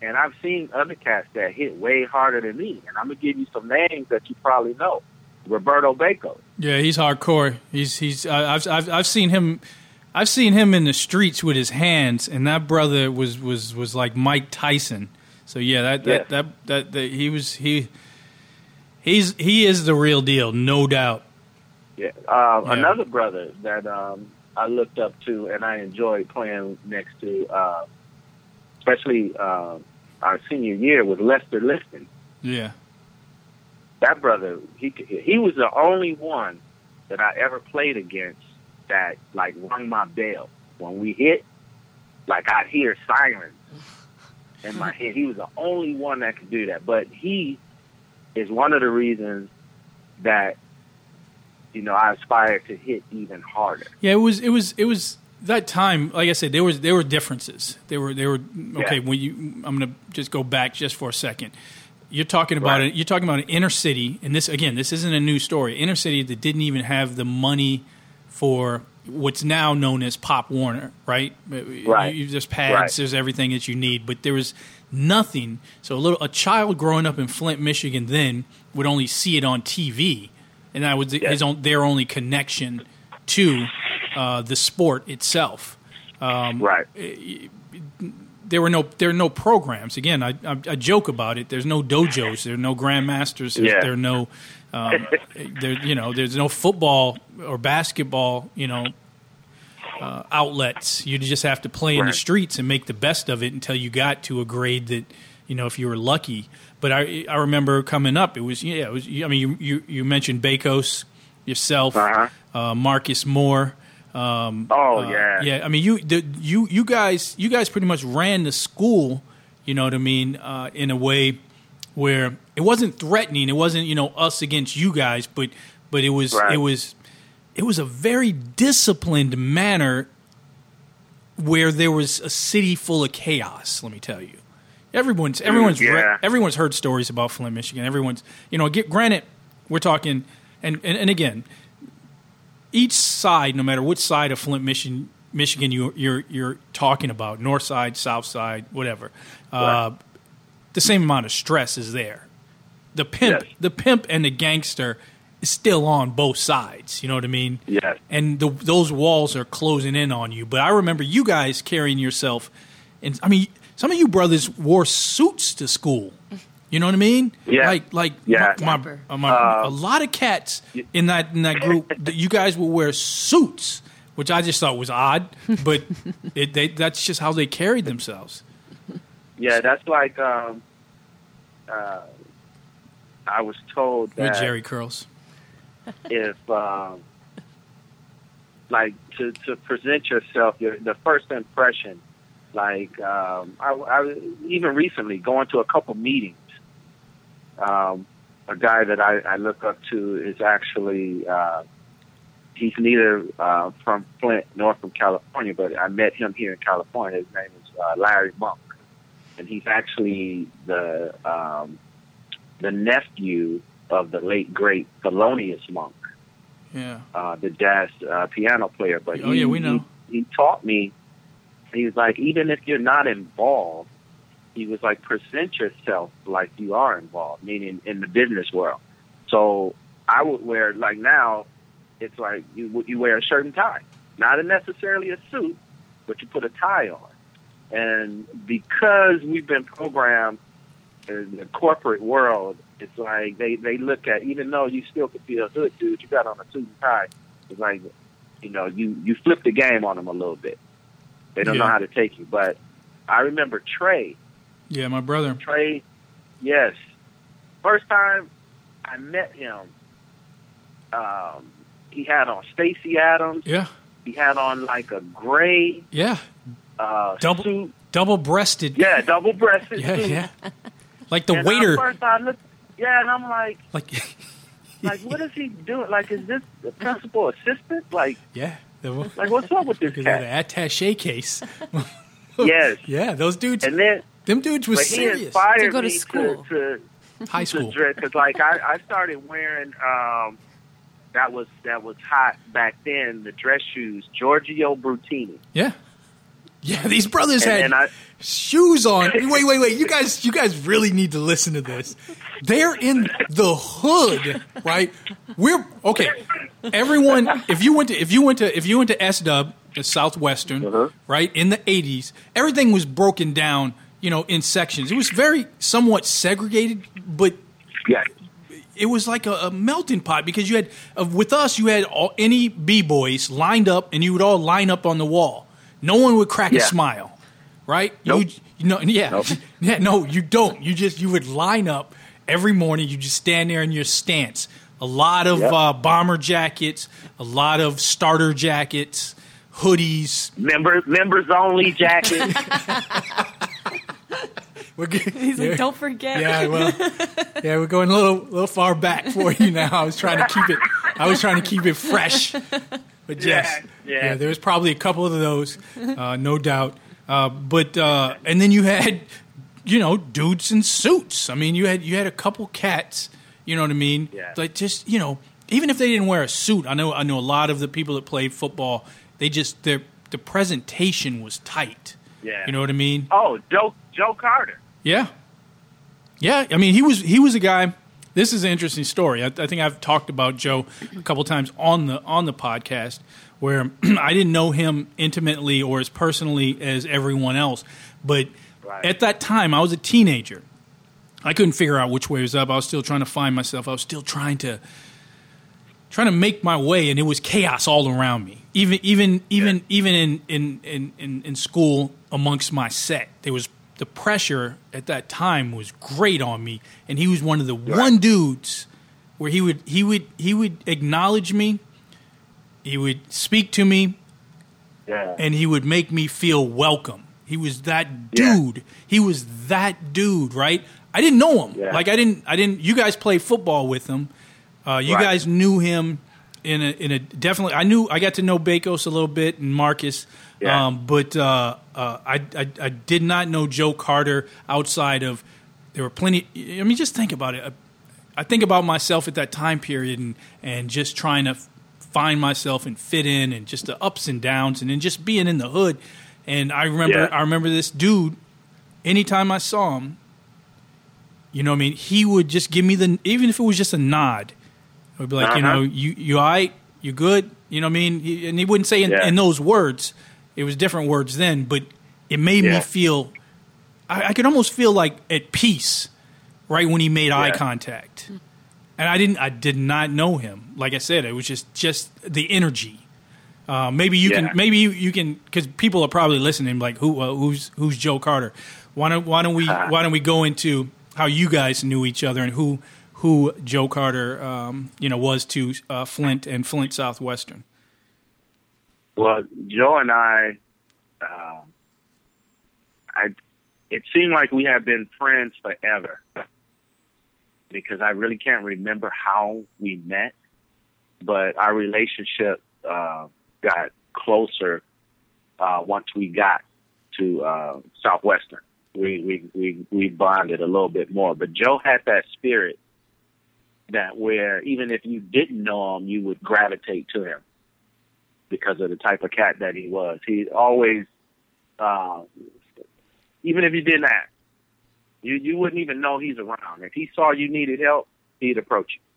and I've seen other cats that hit way harder than me, and I'm gonna give you some names that you probably know. Roberto Baco. Yeah, he's hardcore. He's he's. I've I've I've seen him. I've seen him in the streets with his hands, and that brother was was was like Mike Tyson. So yeah, that that Yeah. that, that, that he was he. He's he is the real deal, no doubt. Yeah. Uh, Yeah. Another brother that um, I looked up to and I enjoyed playing next to, uh, especially uh, our senior year, with Lester Lifton. Yeah, That brother, he he was the only one that I ever played against that like rung my bell when we hit. Like I'd hear sirens in my head. He was the only one that could do that. But he is one of the reasons that you know I aspire to hit even harder. yeah. It was it was it was that time. Like I said, there was there were differences. There were there were okay. Yeah. When you, I'm gonna just go back just for a second. You're talking about Right. it. You're talking about an inner city, and this again, this isn't a new story. Inner city that didn't even have the money for what's now known as Pop Warner, right? Right. You, there's pads, Right. there's everything that you need, but there was nothing. So a little a child growing up in Flint, Michigan, then would only see it on TV, and that was his own, their only connection to uh, the sport itself. Um, Right. there were no there are no programs. Again, I, I, I joke about it. There's no dojos. There are no grandmasters. There's, Yeah. There are no um, [LAUGHS] there you know there's no football or basketball you know uh, outlets. You just have to play in the streets and make the best of it until you got to a grade that you know if you were lucky. But I I remember coming up. It was yeah. It was. I mean, you you, you mentioned Bakos yourself, uh Marcus Moore. Um, Oh, uh, yeah. yeah. I mean, you the, you you guys you guys pretty much ran the school. You know what I mean? Uh, in a way where it wasn't threatening. It wasn't you know us against you guys, but but it was Right. it was it was a very disciplined manner where there was a city full of chaos. Let me tell you, everyone's everyone's re- everyone's heard stories about Flint, Michigan. Everyone's you know, get granted, we're talking, and and, and again, each side, no matter which side of Flint, Michigan, Michigan you, you're you're talking about, north side, south side, whatever, uh, the same amount of stress is there. The pimp, Yes. the pimp, and the gangster is still on both sides. You know what I mean? Yes. And the, those walls are closing in on you. But I remember you guys carrying yourself, and I mean, some of you brothers wore suits to school. You know what I mean? Yeah. Like, like Yeah. my, my, uh, a lot of cats in that in that group. [LAUGHS] you guys would wear suits which I just thought was odd, but [LAUGHS] it, they, that's just how they carried themselves. Yeah, that's like um, uh, I was told With Jheri curls. if um, like to to present yourself, your the first impression. Like um, I, I even recently going to a couple meetings. Um, a guy that I, I look up to is actually uh, he's neither uh, from Flint nor from California, but I met him here in California. His name is uh, Larry Monk, and he's actually the um, the nephew of the late great Thelonious Monk Yeah. uh, the jazz uh, piano player. But Oh, he, yeah, we know. He, he taught me. He was like, even if you're not involved, he was like, present yourself like you are involved, meaning in the business world. So I would wear like now, it's like you you wear a shirt and tie, not necessarily a suit, but you put a tie on. And because we've been programmed in the corporate world, it's like they they look at even though you still could be a hood dude, you got on a suit and tie. It's like you know you you flip the game on them a little bit. They don't know how to take you. But I remember Trey. Yeah, my brother. Trey, yes. First time I met him, um, he had on Stacy Adams. Yeah. He had on like a gray Yeah. uh, Double suit. double breasted. Yeah, double breasted [LAUGHS] Yeah, suit. yeah. Like the And waiter. First looked, yeah, and I'm like, Like [LAUGHS] like, what is he doing? Like, is this the principal assistant? Like, yeah. The, like what's up with this because of the attache case. [LAUGHS] Yes. Yeah, those dudes. And then, them dudes was but he serious. inspired To go to school. to, High to school. dress because, like, I, I started wearing. um that was that was hot back then. The dress shoes, Giorgio Brutini. Yeah. Yeah, these brothers And had I- shoes on. Wait, wait, wait. You guys you guys really need to listen to this. They're in the hood, right? We're okay. Everyone, if you went to if you went to if you went to S Dub, the Southwestern, Uh-huh. right in the eighties, everything was broken down, you know, in sections. It was very somewhat segregated, but Yeah. it was like a, a melting pot because you had uh, with us you had all, any b boys lined up and you would all line up on the wall. No one would crack a smile, right? Nope. You, you know, yeah, Nope. [LAUGHS] yeah. No, you don't. You just you would line up every morning. You just stand there in your stance. A lot of Yep. uh, bomber jackets, a lot of starter jackets, hoodies. Members members only jackets. [LAUGHS] [LAUGHS] We're good. He's like, don't forget. Yeah, well, yeah, we're going a little, little far back for you now. I was trying to keep it, I was trying to keep it fresh. But yes, Yeah, yeah. there was probably a couple of those, uh, no doubt. Uh, but uh, and then you had, you know, dudes in suits. I mean, you had you had a couple cats. You know what I mean? Yeah. Like just you know, even if they didn't wear a suit, I know I know a lot of the people that played football. They just their the presentation was tight. Yeah. You know what I mean? Oh, Joe Joe Carter. Yeah, yeah. I mean, he was he was a guy. This is an interesting story. I, I think I've talked about Joe a couple times on the on the podcast, where [CLEARS THROAT] I didn't know him intimately or as personally as everyone else, but Right. at that time I was a teenager. I couldn't figure out which way was up. I was still trying to find myself. I was still trying to trying to make my way, and it was chaos all around me. Even even even even in in, in, in in school amongst my set, there was the pressure at that time was great on me, and he was one of the one dudes where he would he would he would acknowledge me, he would speak to me, Yeah. and he would make me feel welcome. He was that Yeah. dude. He was that dude, right? I didn't know him. Yeah. Like I didn't I didn't you guys play football with him. Uh, you Right. guys knew him in a in a definitely I knew I got to know Bakos a little bit and Marcus. Yeah. Um, but uh, uh, I, I I did not know Joe Carter outside of there were plenty I mean just think about it. I, I think about myself at that time period and and just trying to find myself and fit in and just the ups and downs and then just being in the hood. And I remember Yeah. I remember this dude. Anytime I saw him, you know, what I mean, he would just give me the even if it was just a nod. I would be like, you Uh-huh. know, you you all right, you good, you know, what I mean, he, and he wouldn't say in, Yeah. in those words. It was different words then, but it made me feel. I, I could almost feel like at peace, right when he made eye contact, and I didn't. I did not know him. Like I said, it was just just the energy. Uh, maybe you Yeah. can maybe you, you can because people are probably listening like who uh, who's who's Joe Carter. Why don't why don't we Uh-huh. why don't we go into how you guys knew each other and who who Joe Carter um, you know was to uh, Flint and Flint Southwestern. Well, Joe and I, uh, I, it seemed like we had been friends forever because I really can't remember how we met, but our relationship uh, got closer uh, once we got to uh, Southwestern. We, we we we bonded a little bit more, but Joe had that spirit that where even if you didn't know him, you would gravitate to him because of the type of cat that he was. He always, uh, even if you didn't ask, you you wouldn't even know he's around. If he saw you needed help, he'd approach you.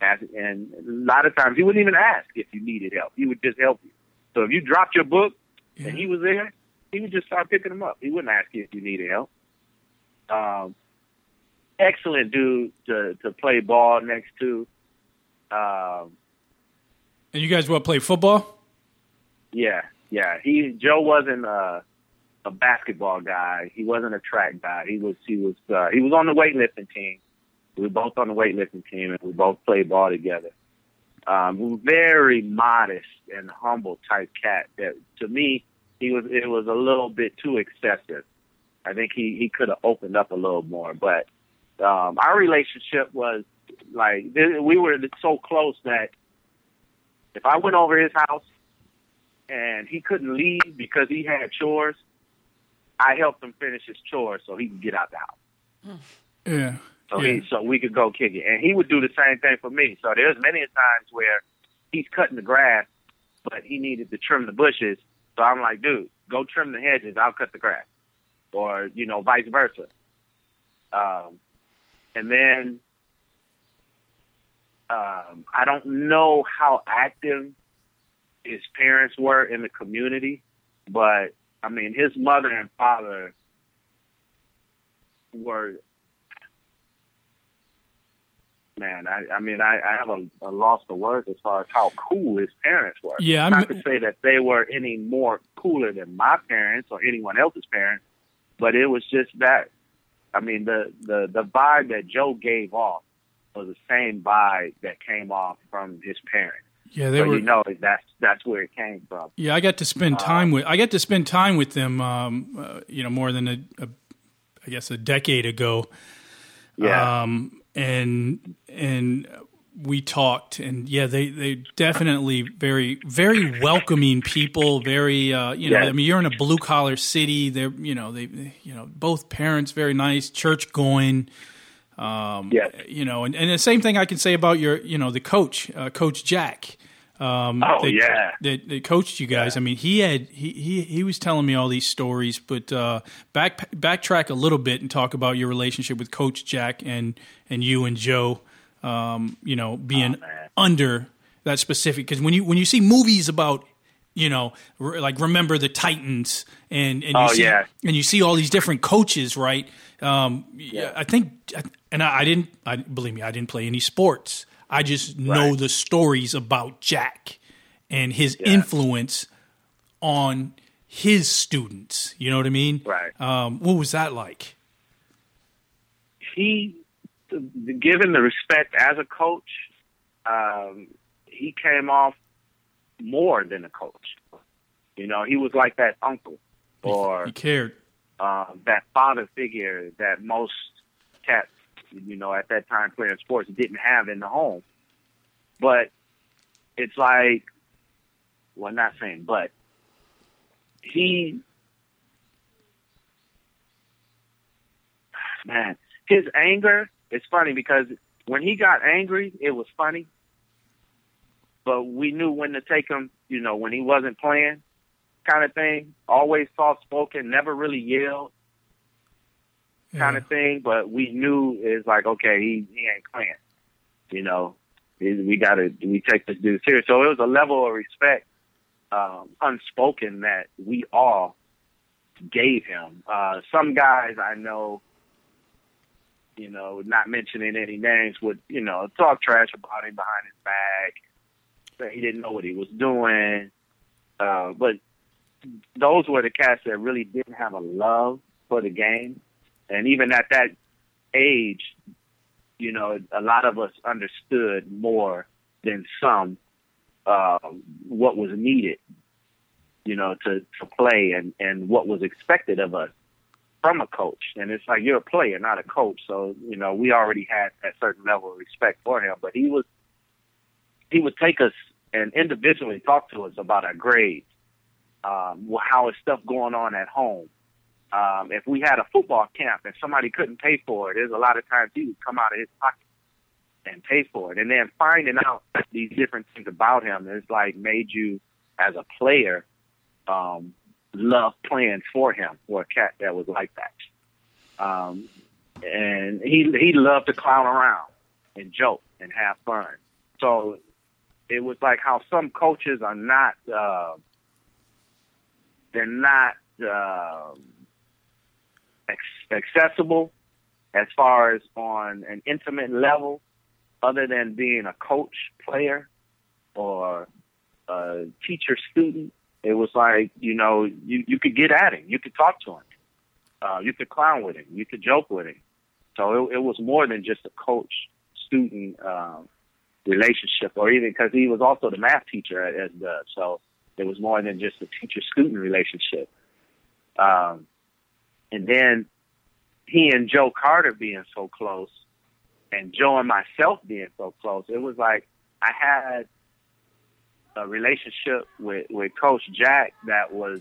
As, and a lot of times he wouldn't even ask if you needed help. He would just help you. So if you dropped your book and he was there, he would just start picking them up. He wouldn't ask you if you needed help. Um, excellent dude to to play ball next to. Um, And you guys what play football? Yeah, yeah. He Joe wasn't a, a basketball guy. He wasn't a track guy. He was he was uh, he was on the weightlifting team. We were both on the weightlifting team, and we both played ball together. Um, very modest and humble type cat. That to me, he was it was a little bit too excessive. I think he he could have opened up a little more, but um, our relationship was like we were so close that if I went over his house and he couldn't leave because he had chores, I helped him finish his chores so he could get out the house. Yeah. So Yeah. he so we could go kick it. And he would do the same thing for me. So there's many times where he's cutting the grass, but he needed to trim the bushes. So I'm like, dude, go trim the hedges, I'll cut the grass. Or, you know, vice versa. Um and then um I don't know how active his parents were in the community, but I mean his mother and father were man, I, I mean, I, I have a, a loss of words as far as how cool his parents were. Yeah, I'm- not to say that they were any more cooler than my parents or anyone else's parents, but it was just that. I mean, the the the vibe that Joe gave off was the same vibe that came off from his parents. Yeah, they so were. you know that's that's where it came from. Yeah, I got to spend time with I got to spend time with them. Um, uh, you know, more than a, a, I guess a decade ago. Yeah. Um, and and we talked, and yeah, they they definitely very very welcoming people. Very uh, you know, Yeah. I mean, you're in a blue collar city. They're you know they you know both parents very nice, church going. Um, Yes. You know, and, and the same thing I can say about your you know the coach, uh, Coach Jack. Um, Oh, that, yeah. that, that coached you guys. I mean, he had he, he he was telling me all these stories, but uh, back backtrack a little bit and talk about your relationship with Coach Jack and and you and Joe. Um, you know, being under that specific because when you when you see movies about you know re- like remember the Titans and and you Oh, see, yeah. and you see all these different coaches, right? Um, yeah. I think, and I, I didn't. I believe me, I didn't play any sports. I just know Right. the stories about Jack and his influence on his students. You know what I mean? Right. Um, what was that like? he, given the respect as a coach, um, he came off more than a coach. You know, he was like that uncle or He cared. uh, that father figure that most cats, you know, at that time playing sports didn't have in the home. But it's like, well, not saying, but he, man, his anger. It's funny because when he got angry, it was funny. But we knew when to take him, you know, when he wasn't playing, kind of thing. Always soft spoken, never really yelled, kind of thing. But we knew it's like, okay, he he ain't playing. You know, we we gotta we take this dude serious. So it was a level of respect, um, unspoken that we all gave him. Uh, some guys I know, you know, not mentioning any names, would you know talk trash about him behind his back. That he didn't know what he was doing. Uh, but those were the cats that really didn't have a love for the game, and even at that age, you know, a lot of us understood more than some uh, what was needed, you know, to to play and and what was expected of us from a coach. And it's like you're a player, not a coach. So you know, we already had that certain level of respect for him. But he was he would take us and individually talk to us about our grades, um, how is stuff going on at home. Um, if we had a football camp and somebody couldn't pay for it, there's a lot of times he would come out of his pocket and pay for it. And then finding out these different things about him is like made you as a player um, love playing for him or a cat that was like that. Um, and he he loved to clown around and joke and have fun. So it was like how some coaches are not uh, they're not uh, accessible as far as on an intimate level, other than being a coach, player, or a teacher, student. It was like you know you you could get at him, you could talk to him, uh, you could clown with him, you could joke with him. So it, it was more than just a coach student um, relationship, or even because he was also the math teacher at, at the so it was more than just a teacher student relationship. Um, and then he and Joe Carter being so close, and Joe and myself being so close, it was like I had a relationship with with Coach Jack that was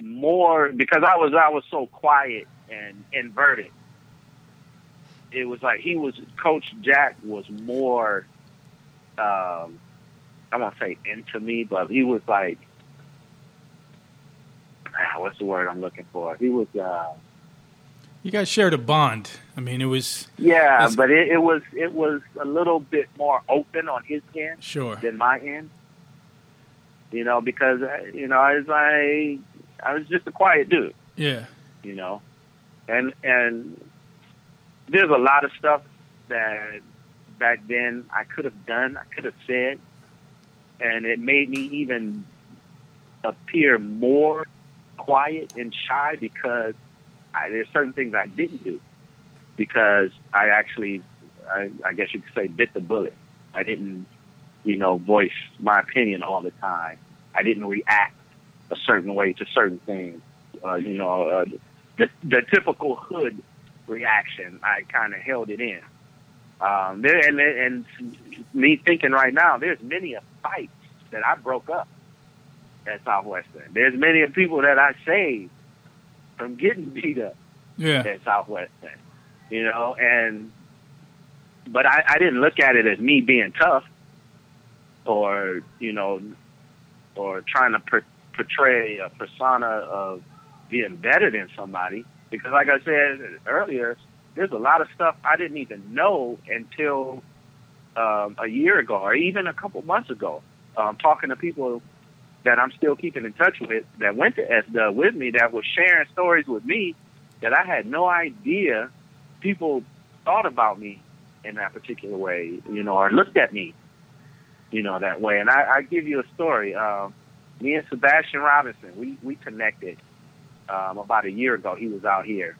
more because I was I was so quiet and inverted. It was like he was Coach Jack was more um I won't say into me, but he was like ah, what's the word I'm looking for? He was uh You guys shared a bond. I mean, it was yeah, but it, it was it was a little bit more open on his end sure. than my end. You know, because uh, you know I was like I was just a quiet dude. Yeah. you know, and and there's a lot of stuff that back then I could have done, I could have said, and it made me even appear more quiet and shy because I, there's certain things I didn't do because I actually, I, I guess you could say, bit the bullet. I didn't, you know, voice my opinion all the time. I didn't react a certain way to certain things. Uh, you know, uh, the, the typical hood reaction, I kind of held it in. Um, there, and, and me thinking right now, there's many a fight that I broke up at Southwestern. There's many of people that I saved from getting [LAUGHS] beat up Yeah. at Southwestern. You know, and but I, I didn't look at it as me being tough or you know or trying to per- portray a persona of being better than somebody because like I said earlier, there's a lot of stuff I didn't even know until um, a year ago or even a couple months ago. Um, talking to people that I'm still keeping in touch with that went to ESDA with me that was sharing stories with me that I had no idea people thought about me in that particular way, you know, or looked at me, you know, that way. And I, I give you a story. Um, me and Sebastian Robinson, we, we connected um, about a year ago. He was out here.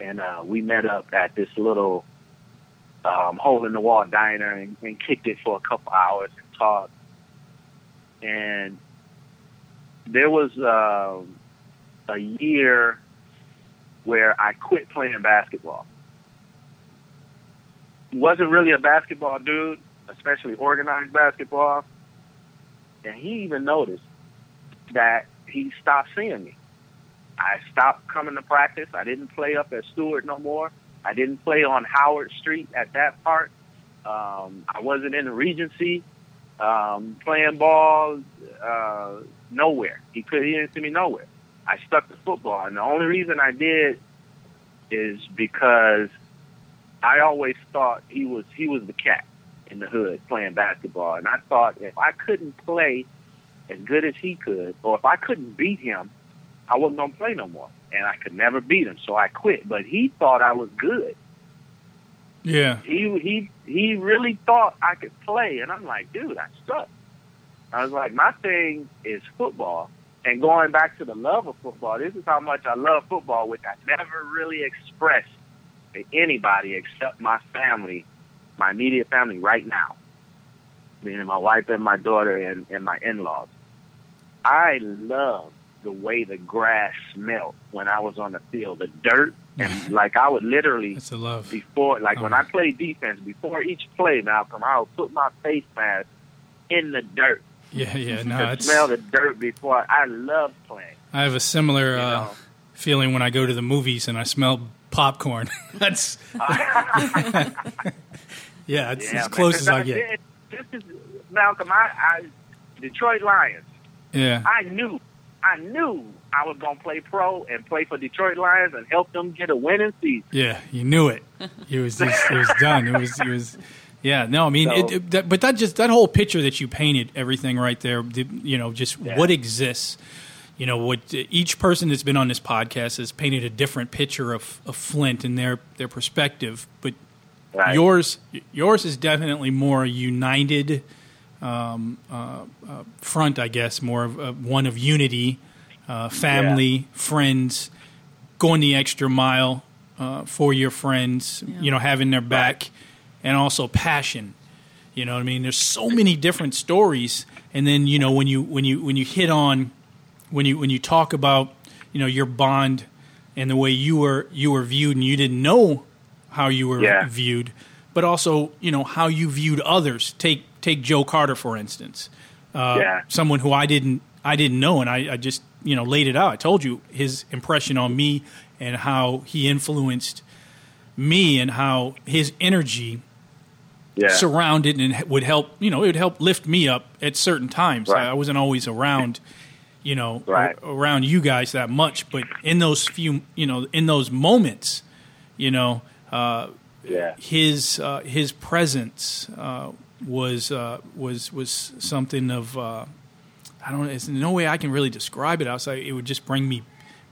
And uh, we met up at this little um, hole in the wall diner and, and kicked it for a couple hours and talked. And there was um a year where I quit playing basketball. Wasn't really a basketball dude, especially organized basketball. And he even noticed that he stopped seeing me. I stopped coming to practice. I didn't play up at Stewart no more. I didn't play on Howard Street at that part. Um, I wasn't in the Regency um, playing ball uh, nowhere. He could he didn't see me nowhere. I stuck to football, and the only reason I did is because I always thought he was he was the cat in the hood playing basketball, and I thought if I couldn't play as good as he could, or if I couldn't beat him, I wasn't gonna play no more, and I could never beat him, so I quit. But he thought I was good. Yeah. He he he really thought I could play, and I'm like, dude, I suck. I was like, my thing is football. And going back to the love of football, this is how much I love football, which I never really expressed to anybody except my family, my immediate family right now, meaning my wife and my daughter and, and my in-laws. I love the way the grass smelled when I was on the field, the dirt, and like I would literally That's a love. before, like when Oh. I play defense, before each play, Malcolm, I would put my face mask in the dirt Yeah, yeah. [LAUGHS] No, to it's. smell the dirt before. I love playing. I have a similar You uh, feeling when I go to the movies and I smell popcorn. [LAUGHS] That's [LAUGHS] yeah, it's Yeah, as close man, as I 'cause get. This is Malcolm. I, I Detroit Lions. Yeah, I knew, I knew I was gonna play pro and play for Detroit Lions and help them get a winning season. yeah. You knew it. It was just, it was done. It was it was. Yeah, no, I mean, So- it, it, that, but that just that whole picture that you painted, everything right there, you know, just Yeah. what exists. You know, what each person that's been on this podcast has painted a different picture of, of Flint and their their perspective, but Right. yours yours is definitely more united um, uh, uh, front, I guess, more of uh, one of unity, uh, family, friends, going the extra mile uh, for your friends, you know, having their back, and also passion. You know what I mean? There's so many different stories, and then you know when you when you when you hit on when you when you talk about you know your bond and the way you were you were viewed, and you didn't know how you were Yeah. viewed, but also you know how you viewed others. Take take Joe Carter for instance, uh, Yeah. someone who I didn't I didn't know, and I, I just you know laid it out. I told you his impression on me and how he influenced me and how his energy Yeah, surrounded and would help you know it would help lift me up at certain times Right. i wasn't always around you know Right. a- around you guys that much but in those few you know in those moments you know uh, yeah, his uh, his presence uh, was uh, was was something of uh, I don't know. There's no way I can really describe it outside. It would just bring me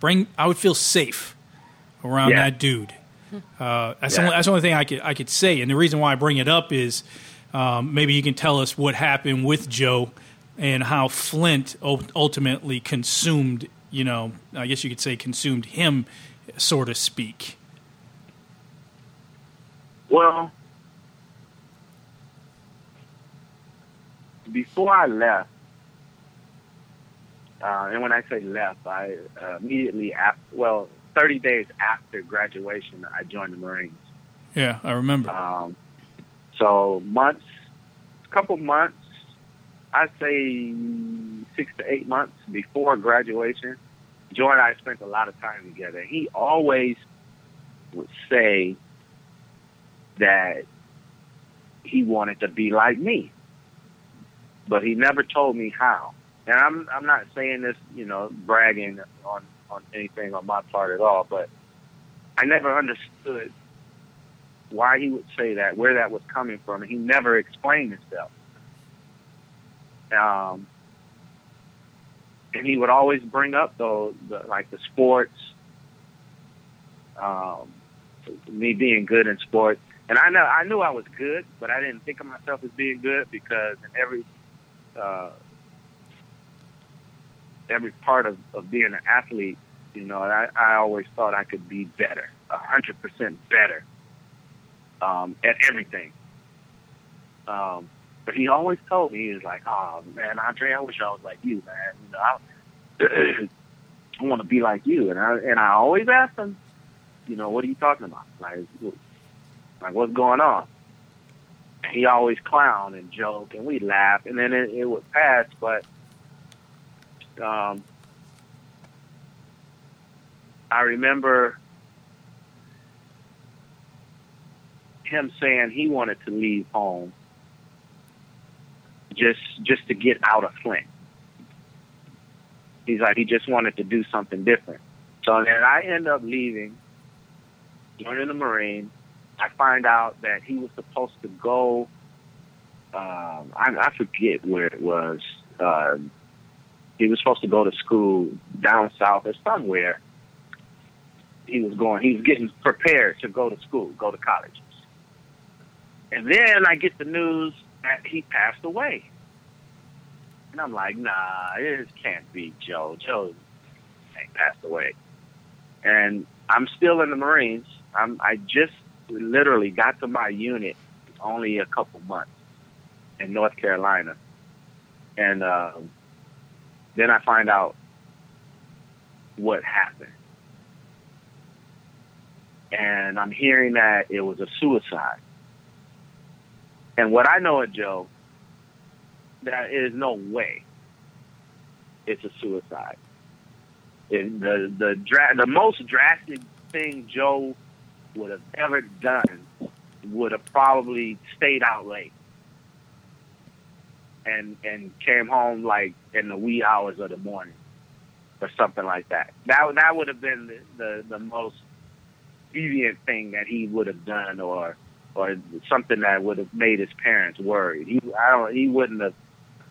bring. I would feel safe around Yeah. that dude. Uh, that's, the Yeah. only, that's the only thing I could I could say. And the reason why I bring it up is um, maybe you can tell us what happened with Joe and how Flint ultimately consumed. You know, I guess you could say consumed him, so to speak. Well, before I left, uh, and when I say left, I uh, immediately after, well, 30 days after graduation, I joined the Marines. Yeah, I remember. Um, so months, a couple months, I'd say six to eight months before graduation, Joe and I spent a lot of time together. He always would say that he wanted to be like me, but he never told me how. And I'm I'm not saying this, you know, bragging on on anything on my part at all, but I never understood why he would say that, where that was coming from, and he never explained himself. Um, and he would always bring up though, the, like the sports, um, me being good in sports. And I know I knew I was good, but I didn't think of myself as being good because in every uh, every part of, of being an athlete, you know, I, I always thought I could be better, a hundred percent better um, at everything. Um, but he always told me, he was like, "Oh man, Andre, I wish I was like you, man. You know, I, [CLEARS THROAT] I want to be like you." And I and I always ask him, you know, what are you talking about? Like, like what's going on? He always clown and joke, and we laugh, and then it, it would pass. But um, I remember him saying he wanted to leave home just just to get out of Flint. He's like he just wanted to do something different. So then I end up leaving, joining the Marine. I find out that he was supposed to go. Um, I, I forget where it was. Uh, he was supposed to go to school down south or somewhere. He was going. He was getting prepared to go to school, go to college. And then I get the news that he passed away. And I'm like, nah, this can't be Joe. Joe ain't passed away. And I'm still in the Marines. I'm I just literally got to my unit only a couple months in North Carolina. And um, then I find out what happened. And I'm hearing that it was a suicide. And what I know of Joe, there is no way it's a suicide. It, the the dra- the most drastic thing Joe would have ever done would have probably stayed out late and and came home like in the wee hours of the morning or something like that. That that would have been the the, the most deviant thing that he would have done or or something that would have made his parents worried. He I don't he wouldn't have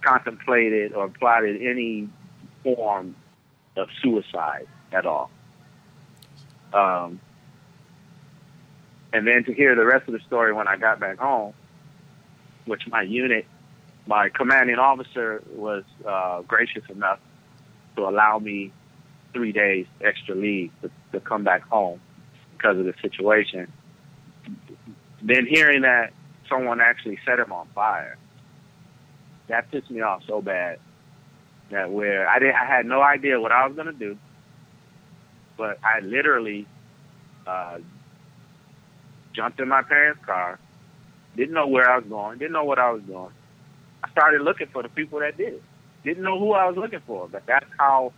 contemplated or plotted any form of suicide at all. Um, and then to hear the rest of the story when I got back home, which my unit, my commanding officer was uh, gracious enough to allow me three days extra leave to, to come back home because of the situation. Then hearing that someone actually set him on fire, that pissed me off so bad that where I didn't I had no idea what I was gonna do, but I literally uh, jumped in my parents' car, didn't know where I was going, didn't know what I was doing. I started looking for the people that did it. Didn't know who I was looking for, but that's how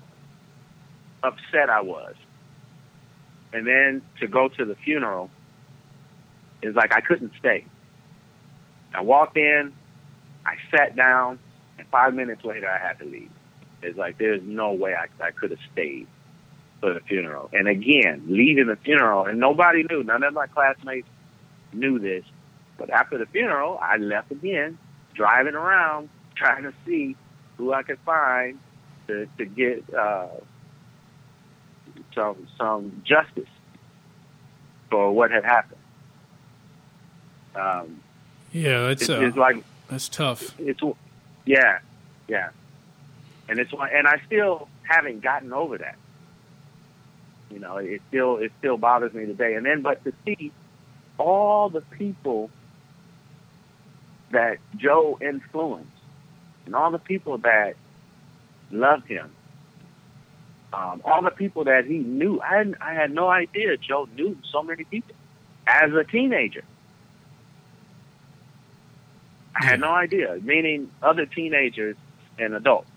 upset I was. And then to go to the funeral is like I couldn't stay. I walked in, I sat down, and five minutes later I had to leave. It's like there's no way I, I could have stayed for the funeral. And again, leaving the funeral, and nobody knew. None of my classmates knew this. But after the funeral, I left again, driving around, [LAUGHS] trying to see who I could find to to get uh, some some justice for what had happened. Um, Yeah, that's it's, uh, it's like that's tough. it's yeah, yeah, and it's and I still haven't gotten over that. You know, it still it still bothers me today. And then, but to see all the people that Joe influenced, and all the people that loved him, um, all the people that he knew, I I had no idea Joe knew so many people as a teenager. I had no idea, meaning other teenagers and adults.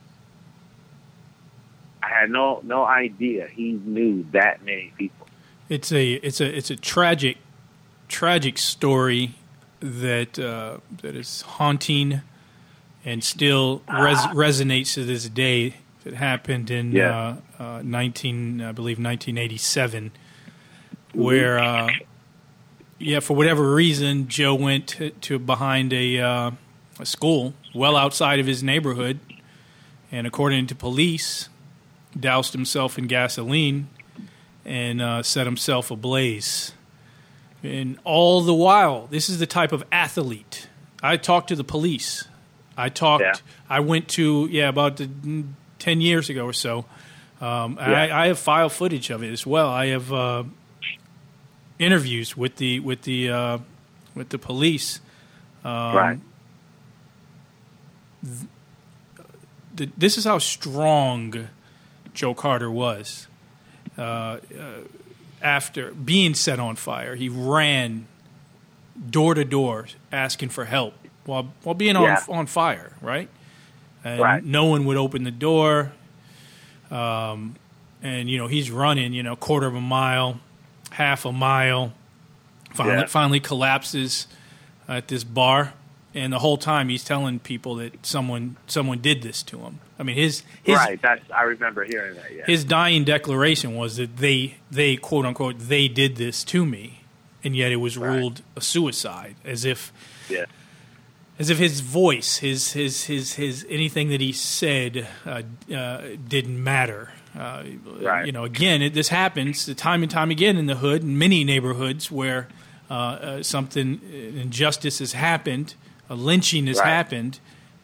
I had no no idea he knew that many people. It's a it's a it's a tragic tragic story that uh, that is haunting and still res- resonates to this day. It happened in Yeah. uh, uh, nineteen, I believe, nineteen eighty seven, where uh, yeah, for whatever reason, Joe went to, to behind a uh, a school well outside of his neighborhood, and according to police, doused himself in gasoline and uh, set himself ablaze. And all the while, this is the type of athlete. I talked to the police. I talked. Yeah. I went to yeah about the, ten years ago or so. Um, Yeah. I, I have file footage of it as well. I have uh, interviews with the with the uh, with the police. Um, right. th- this is how strong Joe Carter was. Uh, uh, after being set on fire, he ran door to door asking for help while while being on Yeah. on fire. Right, and Right. no one would open the door. Um, and you know he's running, you know, quarter of a mile, half a mile. Finally, Yeah. finally collapses at this bar, and the whole time he's telling people that someone someone did this to him. I mean, his his right. That's I remember hearing that. Yeah. his dying declaration was that they they quote unquote they did this to me, and yet it was Right. ruled a suicide, as if yeah. as if his voice, his his his his anything that he said uh, uh, didn't matter. Uh, Right. You know, again, it, this happens time and time again in the hood, in many neighborhoods where uh, uh, something uh, injustice has happened, a lynching has Right. happened,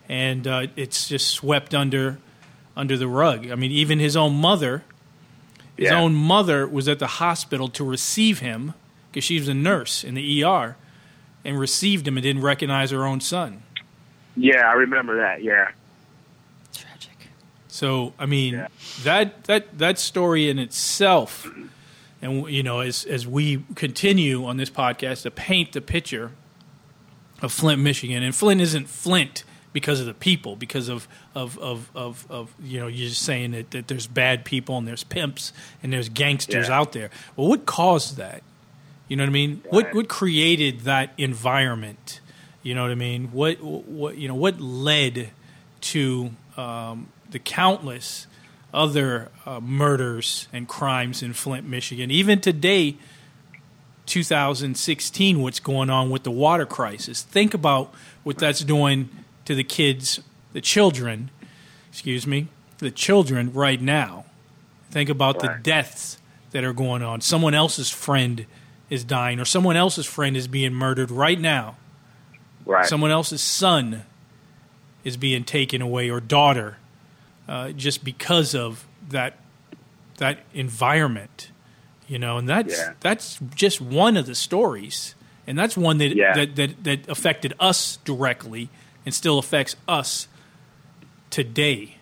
and uh, it's just swept under under the rug. I mean, even his own mother, his Yeah. own mother was at the hospital to receive him because she was a nurse in the ER, and received him and didn't recognize her own son. Yeah, I remember that. Yeah. Tragic. So I mean Yeah. that that that story in itself, and you know, as as we continue on this podcast to paint the picture of Flint, Michigan, and Flint isn't Flint because of the people, because of of of of, of you know, you're just saying that, that there's bad people and there's pimps and there's gangsters Yeah. out there. Well, what caused that? You know what I mean? What what created that environment? You know what I mean? What what you know? What led to um, the countless other uh, murders and crimes in Flint, Michigan? Even today, 2016, what's going on with the water crisis? Think about what that's doing to the kids, the children. Excuse me, the children right now. Think about the deaths that are going on. Someone else's friend is dying, or someone else's friend is being murdered right now. Right. Someone else's son is being taken away, or daughter, uh, just because of that that environment. You know, and that's Yeah. that's just one of the stories, and that's one that, Yeah. that that that affected us directly, and still affects us today.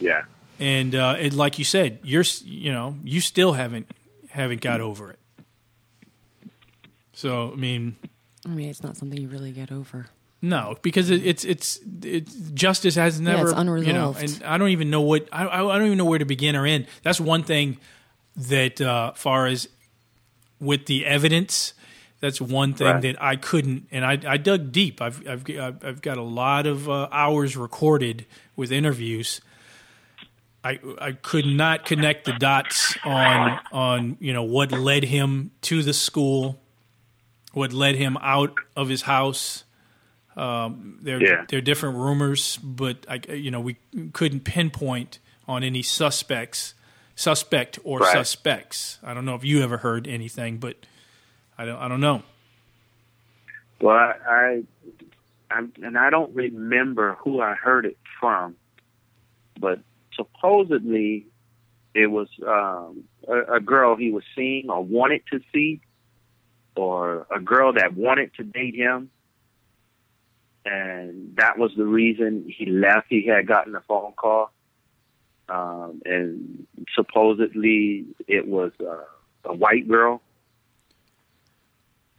yeah. And uh, it, like you said, you're you know you still haven't haven't got over it. So I mean, I mean, it's not something you really get over. no, because it, it's it's it's justice has Yeah, never it's You know, and I don't even know what I I I don't even know where to begin or end. That's one thing that uh, far as with the evidence. That's one thing Right. that I couldn't, and I, I dug deep. I've, I've I've got a lot of uh, hours recorded with interviews. I I could not connect the dots on on you know what led him to the school, what led him out of his house. Um, there Yeah. there are different rumors, but I you know we couldn't pinpoint on any suspects, suspect or Right. suspects. I don't know if you ever heard anything, but I don't I don't know. Well, I, I, I'm, and I don't remember who I heard it from, but supposedly it was um, a, a girl he was seeing or wanted to see, or a girl that wanted to date him, and that was the reason he left. He had gotten a phone call, um, and supposedly it was uh, a white girl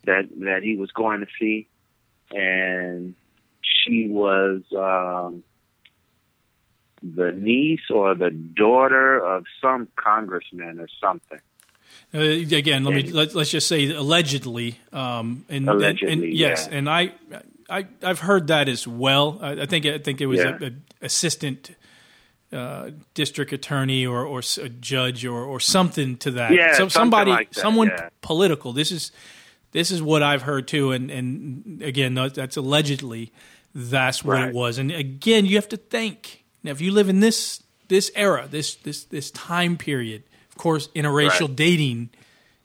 that that he was going to see, and she was um, the niece or the daughter of some congressman or something. Uh, again, let me And- let, let's just say allegedly. Um, and, and- Allegedly, and, yes, yeah. and I, I, I've heard that as well. I, I think I think it was Yeah. a, a assistant uh, district attorney or or a judge or or something to that. Yeah, so somebody, like that, someone yeah. political. This is this is what I've heard too. And and again, that's allegedly. That's what Right. it was. And again, you have to think. Now, if you live in this this era, this this this time period, of course, interracial Right. dating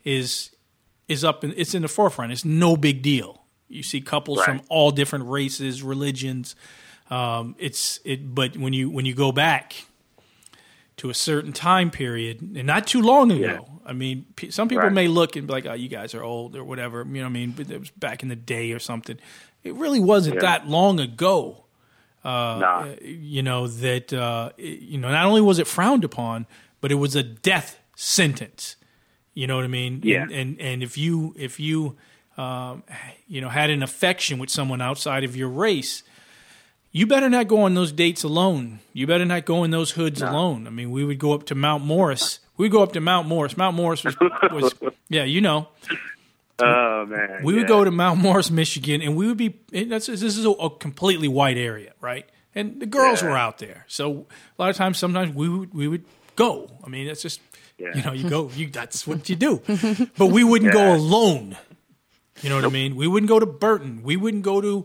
is is up in it's in the forefront. It's no big deal. You see couples Right. from all different races, religions. Um, it's it, but when you when you go back to a certain time period, and not too long ago. I mean, p- some people Right. may look and be like, "Oh, you guys are old" or whatever. You know, what I mean, but it was back in the day or something. It really wasn't Yeah. that long ago uh, Nah. you know that uh, it- you know not only was it frowned upon, but it was a death sentence. You know what I mean? Yeah. And and, and if you if you um, you know had an affection with someone outside of your race, you better not go on those dates alone. You better not go in those hoods alone. I mean, we would go up to Mount Morris. We would go up to Mount Morris. Mount Morris was, was [LAUGHS] yeah, you know. Oh man, We would yeah. go to Mount Morris, Michigan, and we would be. That's this is a, a completely white area, right? And the girls Yeah. were out there, so a lot of times, sometimes we would we would go. I mean, that's just Yeah. you know, you go. You that's what you do. [LAUGHS] But we wouldn't go alone. You know what I mean? We wouldn't go to Burton. We wouldn't go to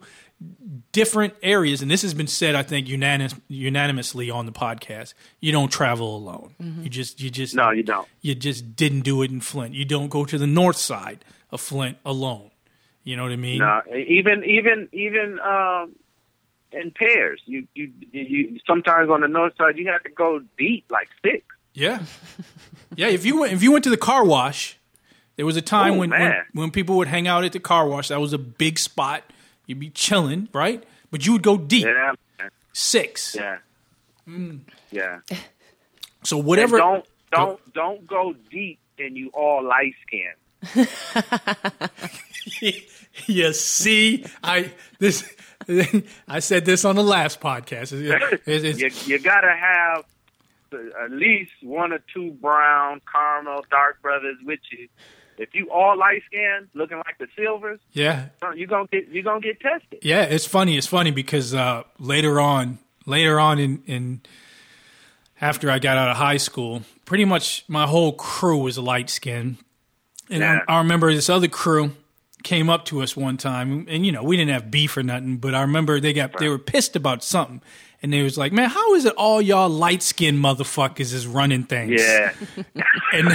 different areas. And this has been said, I think, unanimous, unanimously on the podcast. You don't travel alone. You just you just No, you don't. you just didn't do it in Flint. You don't go to the north side of Flint alone. You know what I mean? No, even even even um, in pairs. You, you you sometimes on the north side you have to go deep, like six. Yeah, [LAUGHS] yeah. If you went, if you went to the car wash, there was a time Oh, when, when when people would hang out at the car wash. That was a big spot. You'd be chilling, right? But you would go deep, Yeah, six. yeah, Mm. yeah. So whatever. And don't don't don't go deep and you all light skinned. [LAUGHS] you see, I this [LAUGHS] I said this on the last podcast. It's- it's- [LAUGHS] you, you gotta have at least one or two brown, caramel, dark brothers with you. If you all light skinned, looking like the Sylvers, yeah, you gonna get you gonna get tested. Yeah, it's funny. It's funny because uh, later on, later on in, in after I got out of high school, pretty much my whole crew was light skinned, and Yeah. I, I remember this other crew came up to us one time, and you know we didn't have beef or nothing, but I remember they got they were pissed about something, and they was like, "Man, how is it all y'all light skinned motherfuckers is running things?" Yeah, [LAUGHS] and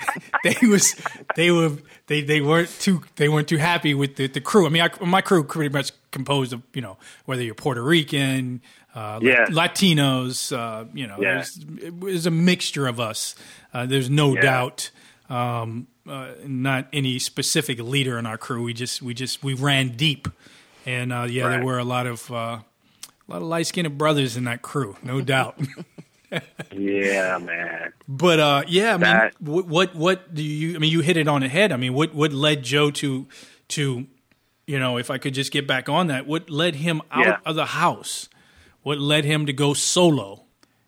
[LAUGHS] they was they were they, they weren't too they weren't too happy with the, the crew. I mean, I, my crew pretty much composed of you know whether you're Puerto Rican, uh, Yeah. Latinos, uh, you know, Yeah. there's, it was a mixture of us. Uh, there's no Yeah. doubt. Um, uh, not any specific leader in our crew. We just we just we ran deep, and uh, yeah, there were a lot of uh, a lot of light skinned brothers in that crew, no [LAUGHS] doubt. yeah, man. But uh, yeah, I mean, what, what what do you? I mean, you hit it on the head. I mean, what what led Joe to to you know, if I could just get back on that, what led him out Yeah. of the house? What led him to go solo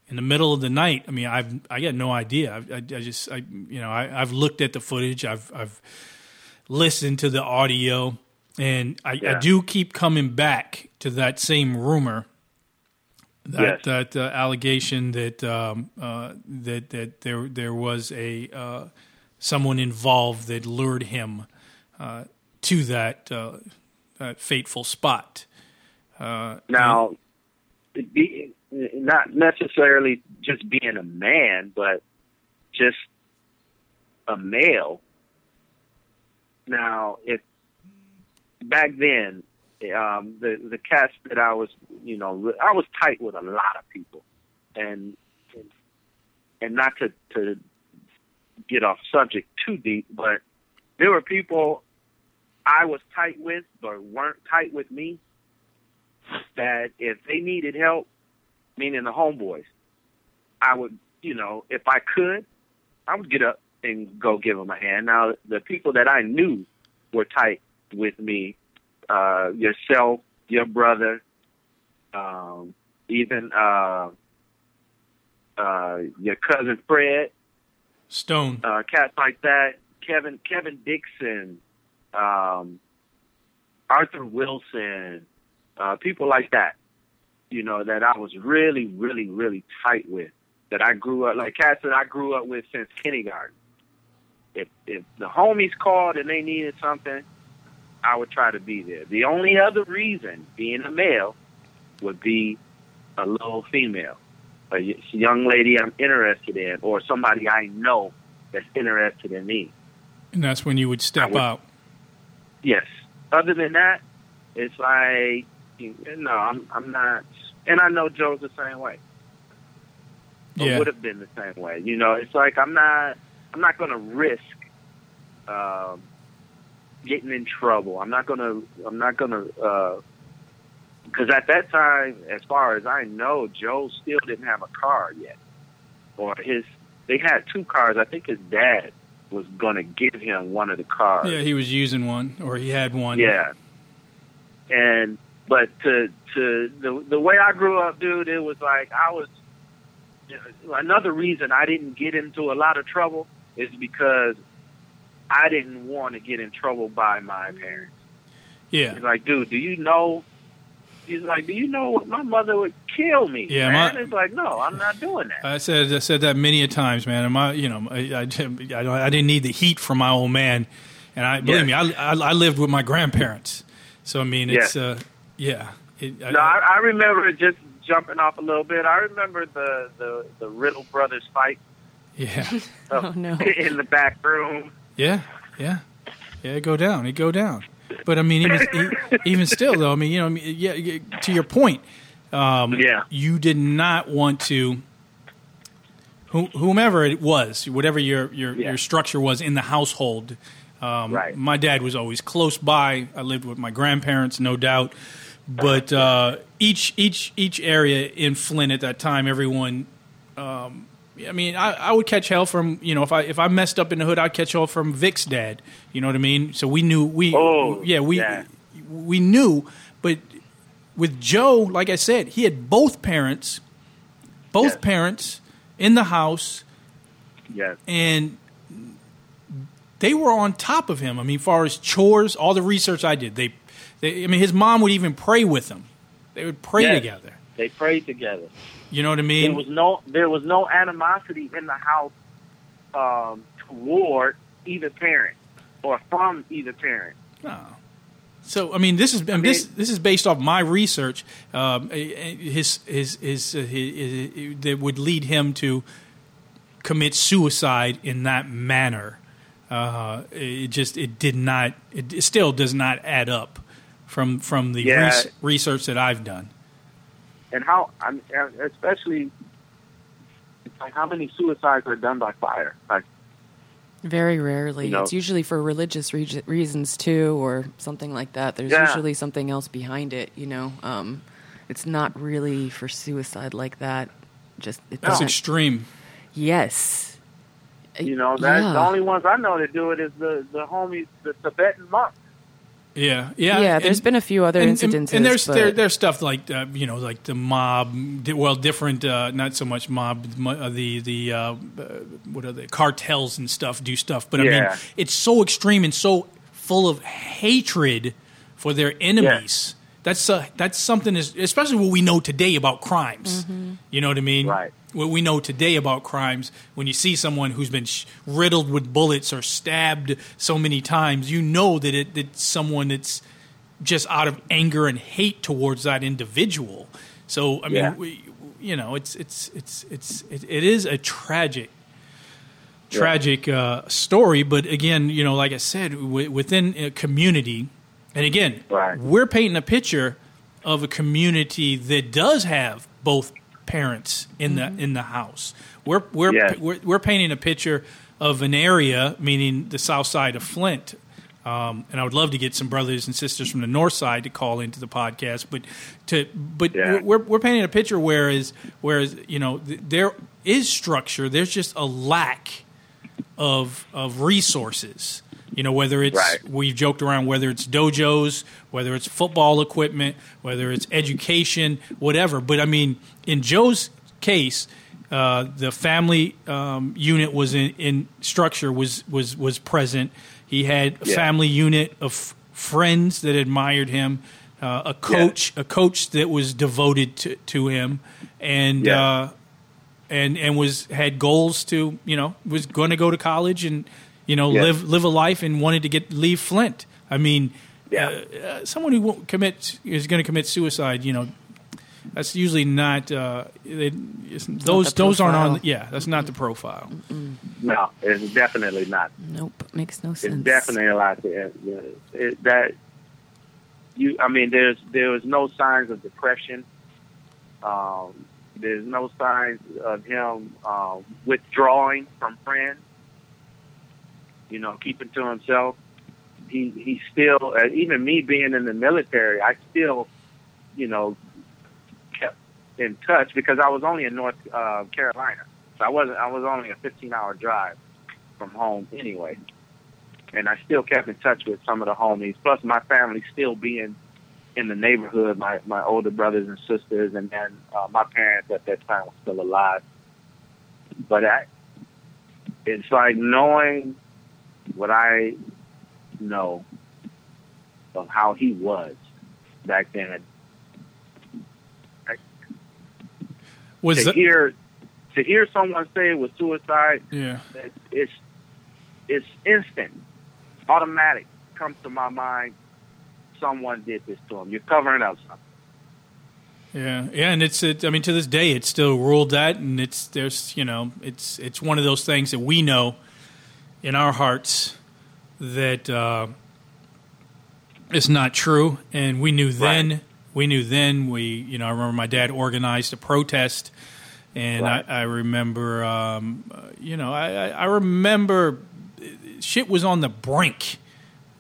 in the middle of the night? I mean, I've I got no idea. I, I, I just I you know I, I've looked at the footage. I've I've listened to the audio, and I, I do keep coming back to that same rumor that Yes. that uh, allegation that um, uh, that that there there was a uh, someone involved that lured him uh, to that, uh, that fateful spot. Uh, Now, it be, not necessarily just being a man, but just a male. Now, if back then, um, the the cast that I was, you know, I was tight with a lot of people, and and not to to get off subject too deep, but there were people I was tight with, but weren't tight with me that if they needed help, meaning the homeboys, I would, you know, if I could, I would get up and go give them a hand. Now, the people that I knew were tight with me, uh, yourself, your brother, um, even uh, uh, your cousin Fred, Stone. uh, cats like that, Kevin Kevin Dixon, um, Arthur Wilson, uh, people like that, you know, that I was really, really, really tight with. That I grew up like cats that I grew up with since kindergarten. If if the homies called and they needed something, I would try to be there. The only other reason, being a male, would be a little female, a young lady I'm interested in, or somebody I know that's interested in me. and that's when you would step would- out. Yes. Other than that, it's like no, I'm I'm not, and I know Joe's the same way. Or Yeah. would have been the same way. You know, it's like I'm not I'm not going to risk um, getting in trouble. I'm not going to I'm not going to uh, because at that time, as far as I know, Joe still didn't have a car yet, or his they had two cars. I think his dad was going to give him one of the cars. Yeah, he was using one, or he had one. Yeah. And but to to the the way I grew up, dude, it was like I was another reason I didn't get into a lot of trouble is because I didn't want to get in trouble by my parents. yeah. He's like, dude, do you know? He's like, do you know what my mother would kill me? Yeah, man. my- it's like, no, I'm not doing that. I said I said that many a times, man. And my, you know, I, I, I, I didn't need the heat from my old man, and I believe me, I, I, I lived with my grandparents, so I mean, it's Yeah. uh, yeah, it, No, I, I remember just jumping off a little bit. I remember the the the Riddle brothers fight yeah, Oh [LAUGHS] no. [LAUGHS] in the back room. Yeah, yeah, yeah. It go down, it go down. but I mean, even even still, though, I mean, you know, I mean, yeah, yeah, to your point, um, Yeah. you did not want to. Whomever it was, whatever your your, Yeah. your structure was in the household, um, Right. my dad was always close by. I lived with my grandparents, no doubt, but uh, each each each area in Flint at that time, everyone um, I mean, I, I would catch hell from you know if I if I messed up in the hood, I'd catch hell from Vic's dad. You know what I mean? So we knew we Oh, yeah we yeah. we knew, but with Joe, like I said, he had both parents, both Yes. parents in the house, Yes. and they were on top of him. I mean, far as chores, all the research I did, they, they I mean, his mom would even pray with him. They would pray Yes. together. They prayed together. You know what I mean? There was no there was no animosity in the house um, toward either parent or from either parent. No. So I mean, this is I mean, this this is based off my research. Um, his his his, uh, his, his that would lead him to commit suicide in that manner. Uh, it just it did not. It, it still does not add up from from the Yeah. res- research that I've done. And how I mean, especially like how many suicides are done by fire? Like Very rarely. You know- it's usually for religious re- reasons too, or something like that. There's Yeah. usually something else behind it. You know, um, it's not really for suicide like that. Just it That's doesn't- extreme. Yes. you know, that Yeah. the only ones I know that do it is the the homies, the Tibetan monks. Yeah, yeah, Yeah, there's been a few other and, incidences, and, there's but- there, there's stuff like uh, you know like the mob, well, different, uh, not so much mob, uh, the the uh, uh, what are the cartels and stuff do stuff, but I mean it's so extreme and so full of hatred for their enemies. That's uh, that's something, is, especially what we know today about crimes. You know what I mean? Right. What we know today about crimes, when you see someone who's been sh- riddled with bullets or stabbed so many times, you know that it, it's someone that's just out of anger and hate towards that individual. So I mean, Yeah. we, you know, it's it's it's it's it, it is a tragic, tragic uh, story. But again, you know, like I said, w- within a community, and again, Right. we're painting a picture of a community that does have both parents in the in the house. We're we're, Yes. we're we're painting a picture of an area, meaning the south side of Flint. Um, and I would love to get some brothers and sisters from the north side to call into the podcast, but to but Yeah. we're we're painting a picture whereas whereas you know th- there is structure. There's just a lack of of resources. You know, whether it's Right. we've joked around whether it's dojos, whether it's football equipment, whether it's education, whatever. But I mean, in Joe's case, uh, the family um, unit was in, in structure was was was present. He had a Yeah. family unit of friends that admired him, uh, a coach, a coach that was devoted to, to him, and Yeah. uh, and and was had goals to you know was going to go to college and you know Yeah. live live a life and wanted to get leave Flint. I mean, Yeah. uh, uh, someone who won't commit is going to commit suicide. You know, that's usually not uh, it, it's- those the those aren't on. Yeah, that's not the profile. No, it's definitely not. Nope. Makes no sense. It's sense. definitely a lot. To, it, it, that you, I mean, there's there was no signs of depression. Um, there's no signs of him um, withdrawing from friends. You know, keeping to himself. He he still, uh, even me being in the military, I still, you know, kept in touch because I was only in North uh, Carolina, so I wasn't. I was only a 15 hour drive from home anyway and I still kept in touch with some of the homies. Plus, my family still being in the neighborhood, my my older brothers and sisters, and then uh, my parents at that time were still alive. But I, it's like knowing what I know of how he was back then. Was to that, hear to hear someone say it was suicide yeah. it's it's, it's instant, automatic. Comes to my mind. Someone did this to him. You're covering up something. Yeah, yeah, and it's it, I mean to this day it's still ruled that, and it's there's you know it's it's one of those things that we know in our hearts that uh, it's not true. And we knew then. We knew then. We, you know, I remember my dad organized a protest, and Right. I, I remember, um, you know, I, I, I remember shit was on the brink.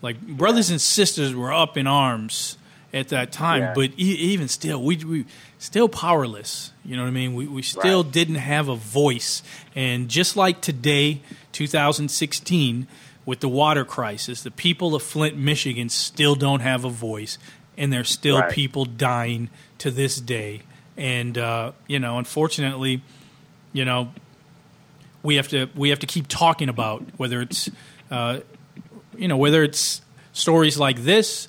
Like brothers and sisters were up in arms at that time, Yeah. but e- even still, we we still powerless. You know what I mean? We we still Right. didn't have a voice, and just like today, 2016, with the water crisis, the people of Flint, Michigan, still don't have a voice, and there's still Right. people dying to this day. And uh, you know, unfortunately, you know, we have to we have to keep talking about whether it's uh, you know whether it's stories like this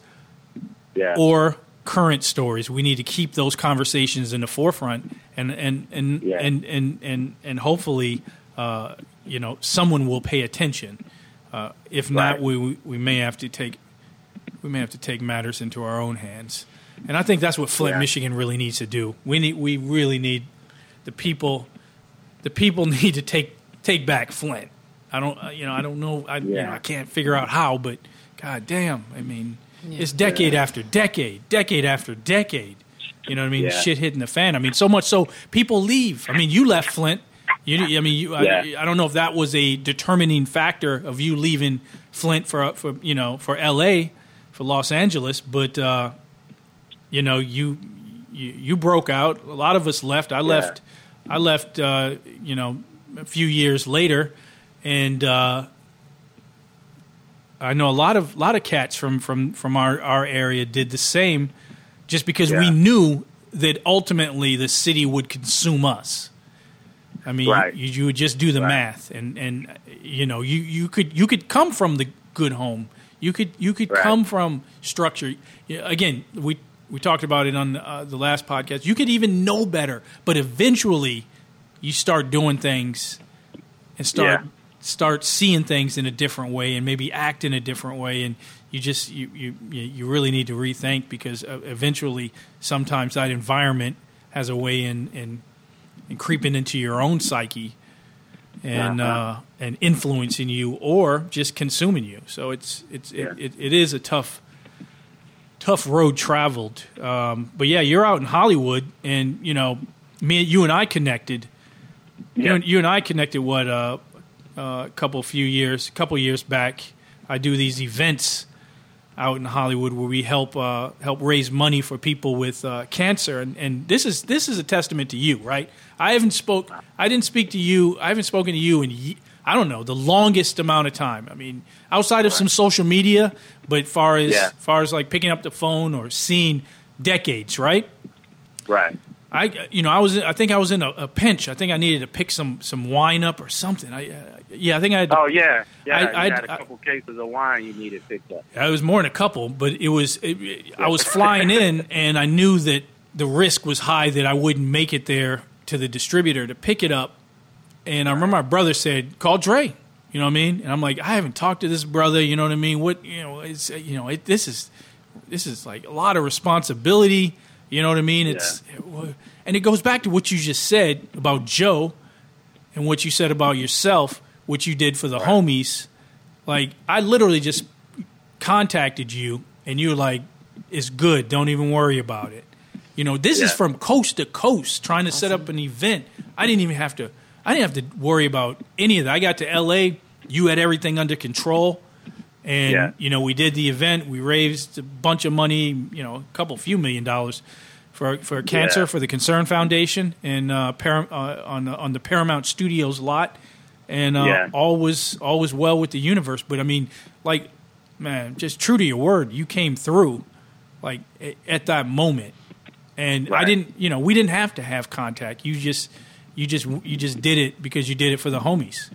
Yeah. or current stories. We need to keep those conversations in the forefront, and and and Yeah. and, and and and hopefully, uh, you know, someone will pay attention. Uh, if not, Right. we we we may have to take we may have to take matters into our own hands. And I think that's what Flint, Yeah. Michigan, really needs to do. We need we really need the people. The people [LAUGHS] need to take take back Flint. I don't, uh, you know, I don't know. I, you know, I can't figure out how, but god damn, I mean, Yeah. it's decade after decade, decade after decade. You know what I mean? Yeah. Shit hitting the fan. I mean, so much so people leave. I mean, you left Flint. You, I mean, you, Yeah. I, I don't know if that was a determining factor of you leaving Flint for for you know for L.A. for Los Angeles, but uh, you know you, you you broke out. A lot of us left. I left. I left. Uh, you know, a few years later, and uh, I know a lot of lot of cats from from from our our area did the same, just because we knew that ultimately the city would consume us. I mean, Right. you, you would just do the Right. math, and and you know, you, you could you could come from the good home. You could you could Right. come from structure. Again, we we talked about it on uh, the last podcast. You could even know better, but eventually, you start doing things and start Yeah. start seeing things in a different way and maybe act in a different way and you just you you you really need to rethink because uh, eventually sometimes that environment has a way in in, in creeping into your own psyche and uh Uh-huh. and influencing you or just consuming you so it's it's Yeah. it, it, it is a tough tough road traveled um but yeah you're out in Hollywood and you know me you and I connected you, Yeah. and, you and I connected what uh, uh, a couple few years, a couple years back. I do these events out in Hollywood where we help uh, help raise money for people with uh, cancer, and, and this is this is a testament to you, right? I haven't spoke, I didn't speak to you, I haven't spoken to you in ye- I don't know the longest amount of time. I mean, outside of some social media, but far as Yeah. far as like picking up the phone or seeing decades, right? Right. I, you know, I was, I think I was in a, a pinch. I think I needed to pick some, some wine up or something. I, uh, yeah, I think I had. To, Oh yeah, yeah. I- I- had a I- couple cases of wine you needed picked up. it was more than a couple, but it was. It, I was flying in, [LAUGHS] and I knew that the risk was high that I wouldn't make it there to the distributor to pick it up. And I remember my brother said, "Call Dre." You know what I mean? And I'm like, I haven't talked to this brother. You know what I mean? What you know? It's you know, it, this is this is like a lot of responsibility. You know what I mean? It's and it goes back to what you just said about Joe and what you said about yourself, what you did for the homies. Like I literally just contacted you and you were like, "It's good. Don't even worry about it." You know, this is from coast to coast trying to set up an event. I didn't even have to. I didn't have to worry about any of that. I got to L.A. You had everything under control, and Yeah. you know we did the event. We raised a bunch of money. You know, a couple few million dollars for for cancer Yeah. for the Concern Foundation and uh, Param- uh, on the, on the Paramount Studios lot, and uh, Yeah. all was all was well with the universe. But I mean, like, man, just true to your word, you came through, like at that moment, and I didn't. You know, we didn't have to have contact. You just you just you just did it because you did it for the homies.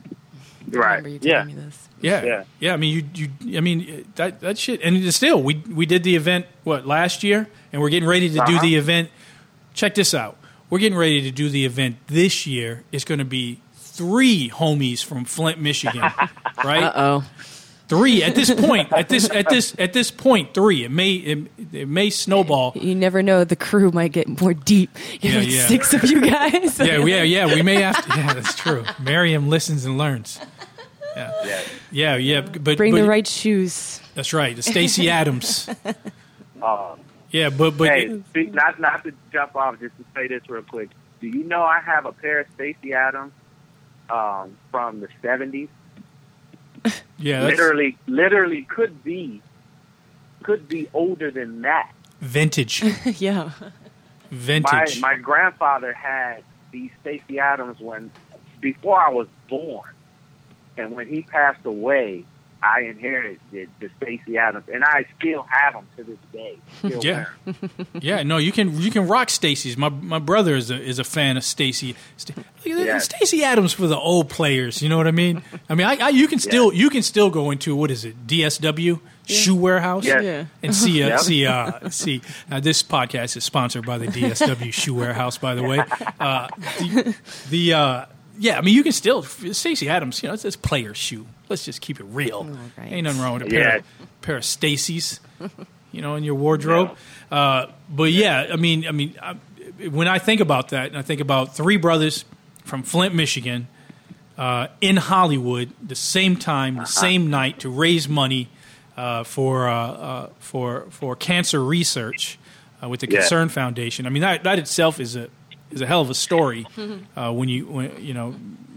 I Right. remember you telling Yeah. me this. Yeah, Yeah. yeah. I mean, you, you. I mean, that that shit. And still, we we did the event what last year, and we're getting ready to do Uh-huh. the event. Check this out. We're getting ready to do the event this year. It's going to be three homies from Flint, Michigan, [LAUGHS] right? Uh oh. Three at this point. At this at this at this point, three. It may it, it may snowball. You never know. The crew might get more deep. Yeah, like yeah. six of you guys. Yeah, yeah, yeah. We may have to. Yeah, that's true. Miriam listens and learns. Yeah, Yeah. yeah, yeah. But Bring but, the right shoes. That's right, the Stacy Adams. Uh, [LAUGHS] Yeah, but but hey, speak, not not to jump off, just to say this real quick. Do you know I have a pair of Stacy Adams um, from the seventies? [LAUGHS] yeah, that's Literally, literally could be could be older than that. vintage, [LAUGHS] yeah. My vintage. my grandfather had these Stacy Adams when before I was born, and when he passed away, I inherited the, the Stacy Adams, and I still have them to this day. Still Yeah. [LAUGHS] Yeah, no, you can you can rock Stacy's. My my brother is a is a fan of Stacy. St- Look at. Stacy Adams for the old players. You know what I mean? I mean, I, I you can still you can still go into what is it DSW Shoe Warehouse Yes. Yeah. and see uh, [LAUGHS] Yep. see uh, see. Uh, this podcast is sponsored by the DSW Shoe Warehouse, by the way. [LAUGHS] Uh, the the uh, yeah, I mean, you can still Stacy Adams. You know, it's, it's player shoe. Let's just keep it real. right. Ain't nothing wrong with a pair Yeah. of, pair of Stacy's you know, in your wardrobe. Uh, but yeah, I mean, I mean, I, when I think about that, and I think about three brothers from Flint, Michigan, uh, in Hollywood, the same time, the same night, to raise money uh, for uh, uh, for for cancer research uh, with the Yeah. Concern Foundation. I mean, that that itself is a is a hell of a story [LAUGHS] uh, when you when, you know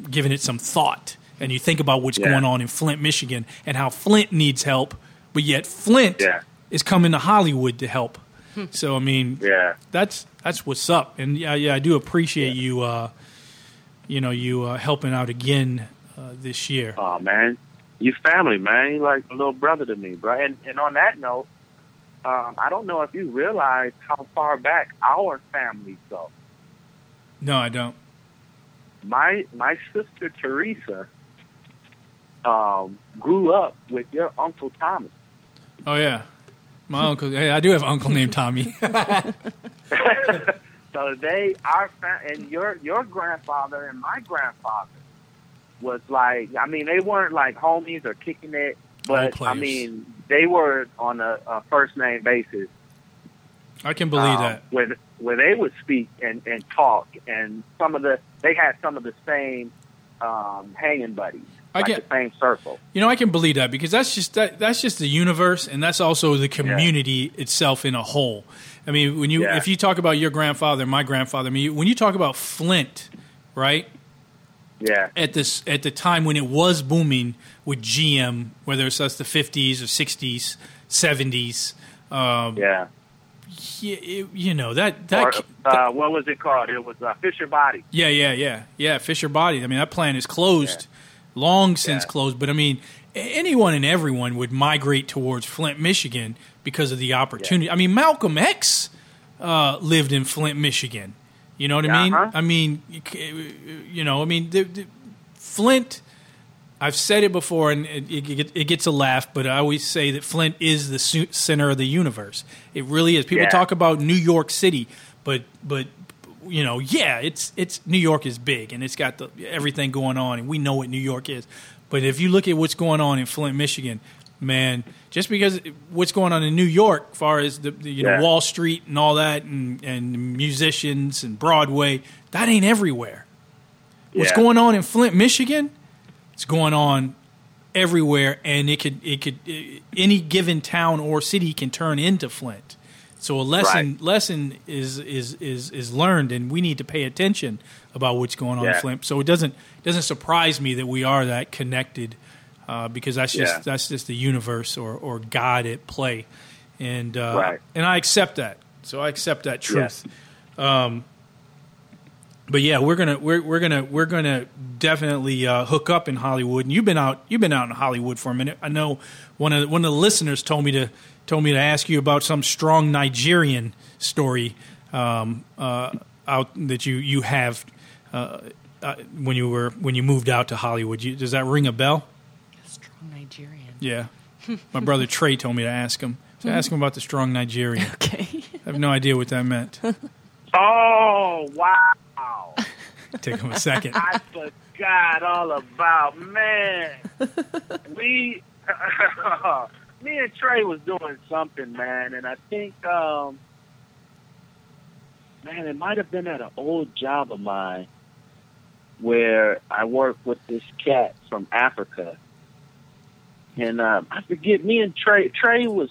giving it some thought and you think about what's Yeah. going on in Flint, Michigan, and how Flint needs help, but yet Flint Yeah. is coming to Hollywood to help. So I mean, Yeah. that's that's what's up, and yeah, yeah, I do appreciate you, uh, you know, you uh, helping out again uh, this year. Oh man, you family, man. you're like a little brother to me, bro. And and on that note, um, I don't know if you realize how far back our families go. No, I don't. My my sister Teresa um, grew up with your uncle Thomas. Oh yeah, my uncle. Hey, I do have an uncle named Tommy. [LAUGHS] So they our and your your grandfather and my grandfather was like I mean they weren't like homies or kicking it, but I mean they were on a, a first name basis. I can believe um, that. where where they would speak and, and talk, and some of the they had some of the same um, hanging buddies, I like get- the same circle. You know, I can believe that because that's just that, that's just the universe, and that's also the community itself in a whole. I mean, when you Yeah. if you talk about your grandfather, my grandfather, I mean, when you talk about Flint, right? Yeah, At this at the time when it was booming with GM, whether it's us the fifties or sixties, seventies, um, yeah. Yeah, you know that that. Or, uh, what was it called? It was uh, Fisher Body. Yeah, yeah, yeah, yeah. Fisher Body. I mean, that plant is closed, long since Yeah. closed. But I mean, anyone and everyone would migrate towards Flint, Michigan, because of the opportunity. I mean, Malcolm X uh, lived in Flint, Michigan. You know what I mean? Uh-huh. I mean, you ca- you know, I mean, the, the, Flint. I've said it before, and it, it, it gets a laugh, but I always say that Flint is the su- center of the universe. It really is. People Yeah. talk about New York City, but but you know, yeah, it's it's New York is big and it's got the, everything going on, and we know what New York is. But if you look at what's going on in Flint, Michigan, man, just because what's going on in New York, as far as the, the you Yeah. know Wall Street and all that, and, and musicians and Broadway, that ain't everywhere. What's going on in Flint, Michigan? It's going on everywhere, and it could it could any given town or city can turn into Flint. So a lesson Right. lesson is is is is learned, and we need to pay attention about what's going on in Flint. So it doesn't doesn't surprise me that we are that connected, uh, because that's just Yeah. that's just the universe or or God at play, and uh, Right. and I accept that. So I accept that truth. Um, but yeah, we're gonna we're we're gonna we're gonna definitely uh, hook up in Hollywood. And you've been out you've been out in Hollywood for a minute. I know one of one of the listeners told me to told me to ask you about some strong Nigerian story um, uh, out that you you have uh, uh, when you were when you moved out to Hollywood. You, does that ring a bell? Strong Nigerian. Yeah, [LAUGHS] my brother Trey told me to ask him. So ask him about the strong Nigerian. [LAUGHS] Okay. I have no idea what that meant. [LAUGHS] Oh wow! [LAUGHS] Take him a second. I forgot all about man. we, [LAUGHS] me and Trey was doing something, man, and I think, um, man, it might have been at an old job of mine where I worked with this cat from Africa, and uh, I forget. Me and Trey Trey was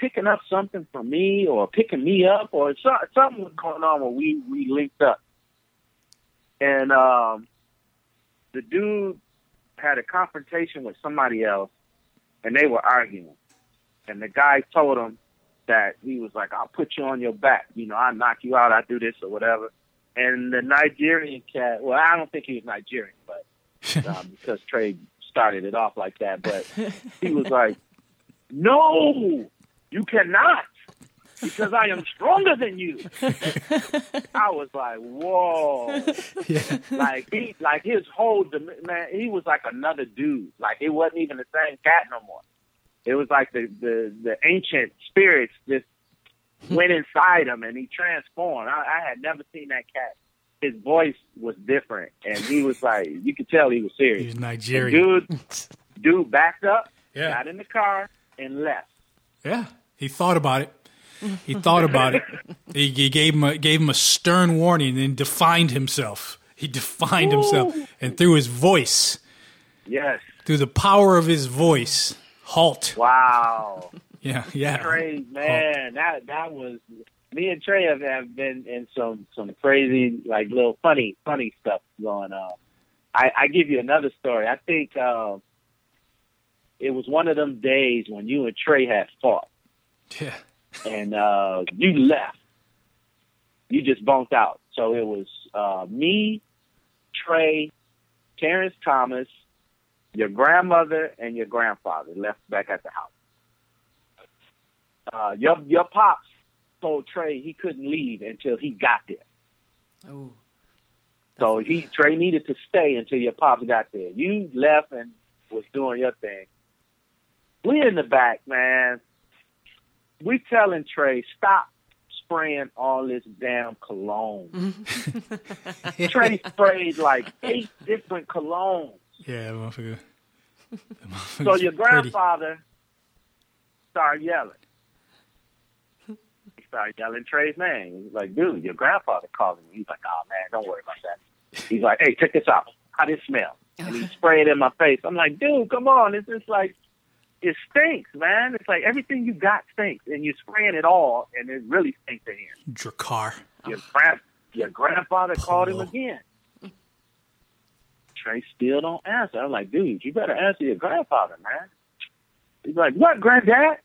picking up something for me, or picking me up, or so, something was going on where we we linked up, and um, the dude had a confrontation with somebody else, and they were arguing, and the guy told him that he was like, "I'll put you on your back, you know, I knock you out, I do this or whatever." And the Nigerian cat, well, I don't think he was Nigerian, but [LAUGHS] um, because Trey started it off like that, but he was [LAUGHS] like, "No, you cannot." Because I am stronger than you. [LAUGHS] I was like, whoa. [LAUGHS] Like he like his whole man, he was like another dude. Like it wasn't even the same cat no more. It was like the the, the ancient spirits just went inside him and he transformed. I, I had never seen that cat. His voice was different, and he was like, you could tell he was serious. He's And Nigerian. dude, dude backed up, Yeah. got in the car, and left. Yeah, he thought about it. He thought about it. [LAUGHS] He, he gave him a, gave him a stern warning, and defined himself. He defined himself, and through his voice, Yes. through the power of his voice, halt. Wow. [LAUGHS] Yeah, yeah. Trey, man, that that was me and Trey have, have been in some some crazy like little funny funny stuff going on. I, I give you another story. I think uh, it was one of them days when you and Trey had fought, Yeah. and uh, you left. You just bunked out. So it was uh, me, Trey, Terrence Thomas, your grandmother, and your grandfather left back at the house. Uh, your your pops told Trey he couldn't leave until he got there. Oh. So he Trey needed to stay until your pops got there. You left and was doing your thing. We in the back, man. We telling Trey stop spraying all this damn cologne. [LAUGHS] Trey sprayed like eight different colognes. Yeah, motherfucker. So your Pretty. grandfather started yelling. He started yelling Trey's name. He's like, dude, your grandfather calling me. He's like, oh man, don't worry about that. He's like, hey, check this out. How does it smell? And he [LAUGHS] sprayed it in my face. I'm like, dude, come on. It's just like, it stinks, man. It's like everything you got stinks, and you're spraying it all, and it really stinks in here. Drakkar. Your grand, your grandfather called him again. Trey still don't answer. I'm like, dude, you better answer your grandfather, man. He's like, what, granddad?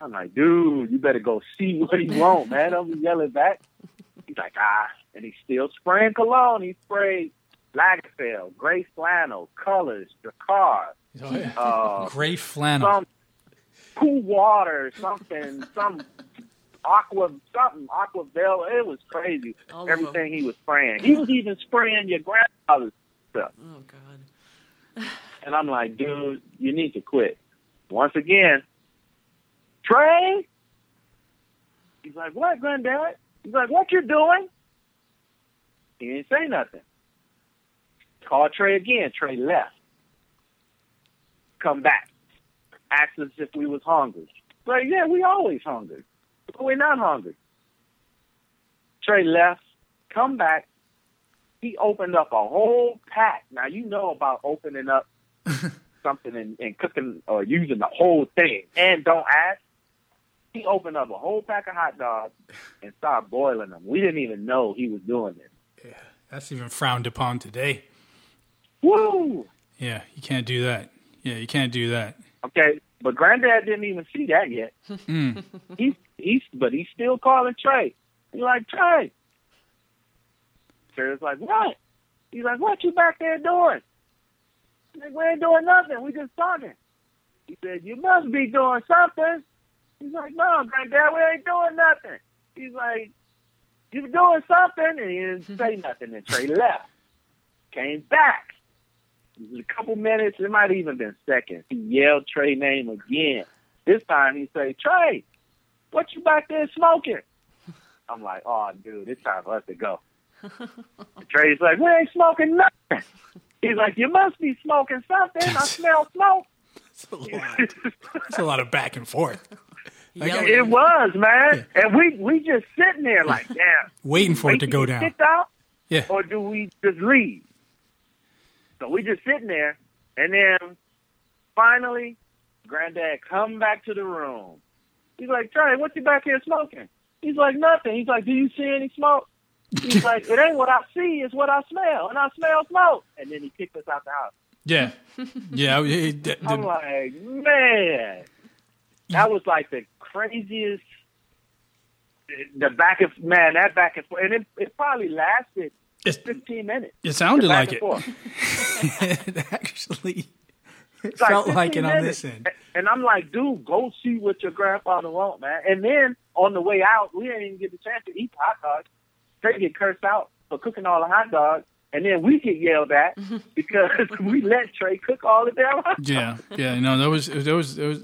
I'm like, dude, you better go see what he want, man. I'm yelling back. He's like, ah, and he's still spraying cologne. He sprayed Lagerfeld, Gray Flannel, Colors, Drakkar, Oh, yeah. uh, [LAUGHS] Gray flannel. some cool water, something, [LAUGHS] some aqua, something, aqua Bell. It was crazy. All Everything he was spraying. He was even spraying your grandfather's stuff. Oh God. [SIGHS] And I'm like, dude, you need to quit. Once again, Trey. He's like, what, granddad? He's like, what you doing? He didn't say nothing. Call Trey again. Trey left. Come back. Asked us if we was hungry. Like, yeah, we always hungry. But we're not hungry. Trey left. Come back. He opened up a whole pack. Now you know about opening up [LAUGHS] something and, and cooking or using the whole thing and don't ask. He opened up a whole pack of hot dogs and started boiling them. We didn't even know he was doing this. Yeah, that's even frowned upon today. Woo! Yeah, you can't do that. Yeah, you can't do that. Okay, but Granddad didn't even see that yet. [LAUGHS] Mm. He's he's but he's still calling Trey. He's like Trey. Trey's like what? He's like what you back there doing? He's like we ain't doing nothing. We just talking. He said you must be doing something. He's like no, Granddad, we ain't doing nothing. He's like you doing something, and he didn't say nothing. And Trey left. Came back. It was a couple minutes. It might have even been seconds. He yelled Trey name again. This time he say, Trey, what you back there smoking? I'm like, oh, dude, it's time for us to go. And [LAUGHS] Trey's like, we ain't smoking nothing. He's like, you must be smoking something. I smell smoke. It's a lot. It's a lot of back and forth. [LAUGHS] Yelling. It was, man. And we we just sitting there like, [LAUGHS] damn. Waiting for it to go down. Out, Yeah. or do we just leave? So we just sitting there, and then finally, Granddad come back to the room. He's like, Charlie, what you back here smoking? He's like, nothing. He's like, do you see any smoke? He's like, it ain't what I see, it's what I smell, and I smell smoke. And then he kicked us out the house. Yeah, yeah. it- it- [LAUGHS] I'm like, man, that was like the craziest. The back and man, that back and forth, and it, it probably lasted It's- 15 minutes. it sounded like it. [LAUGHS] [LAUGHS] it actually it It's felt 15 like it on minutes. this end. And I'm like, dude, go see what your grandfather want, man. And then on the way out, we didn't even get the chance to eat the hot dogs. They get cursed out for cooking all the hot dogs, and then we get yelled at [LAUGHS] because we let Trey cook all the damn hot dogs. Yeah, yeah. No, there was there was there was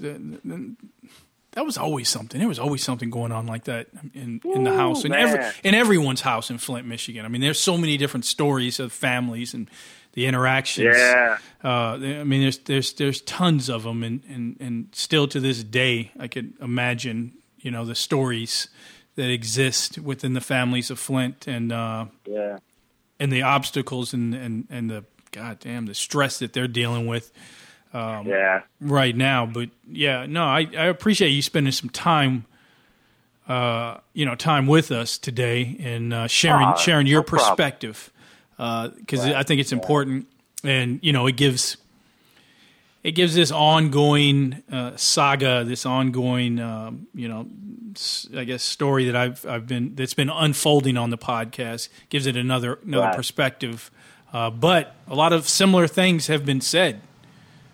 that was always something. There was always something going on like that in in the house in every in everyone's house in Flint, Michigan. I mean, there's so many different stories of families and the interactions. Yeah. Uh, I mean, there's there's there's tons of them, and and and still to this day, I could imagine you know the stories that exist within the families of Flint and. Uh, Yeah. and the obstacles and and and the goddamn the stress that they're dealing with um, Yeah. right now. But yeah, no, I, I appreciate you spending some time, uh, you know, time with us today and uh, sharing Ah, sharing your no perspective because I think it's important, and you know, it gives it gives this ongoing uh, saga, this ongoing, um, you know, I guess story that I've I've been that's been unfolding on the podcast gives it another another Right. perspective. Uh, but a lot of similar things have been said.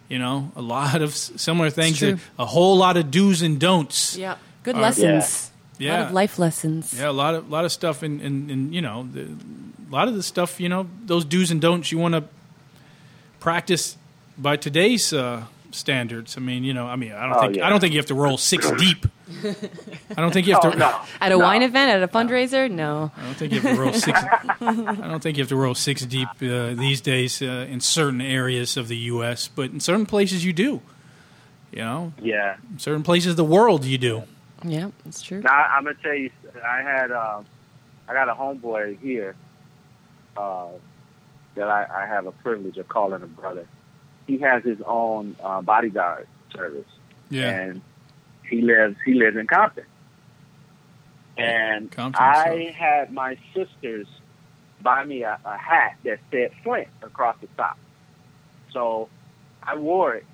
You know, a lot of similar things. true. That, a whole lot of do's and don'ts. Yeah, good Are- lessons. A Yeah. lot of life lessons. Yeah, a lot of lot of stuff, and and, and you know, the, a lot of the stuff, you know, those do's and don'ts you want to practice by today's uh, standards. I mean, you know, I mean, I don't Oh, think yeah. I don't think you have to roll six [CLEARS THROAT] deep. I don't think you have [LAUGHS] Oh, to. no. At a wine event, at a fundraiser, no. I don't think you have to roll six. [LAUGHS] I don't think you have to roll six deep uh, these days uh, in certain areas of the U.S., but in certain places you do. You know, Yeah. in certain places of the world you do. Yeah, that's true. Now I'm gonna tell you, I had um, I got a homeboy here uh, that I, I have a privilege of calling a brother. He has his own uh, bodyguard service, Yeah, and he lives he lives in Compton. And Compton, I had my sisters buy me a, a hat that said Flint across the top. So I wore it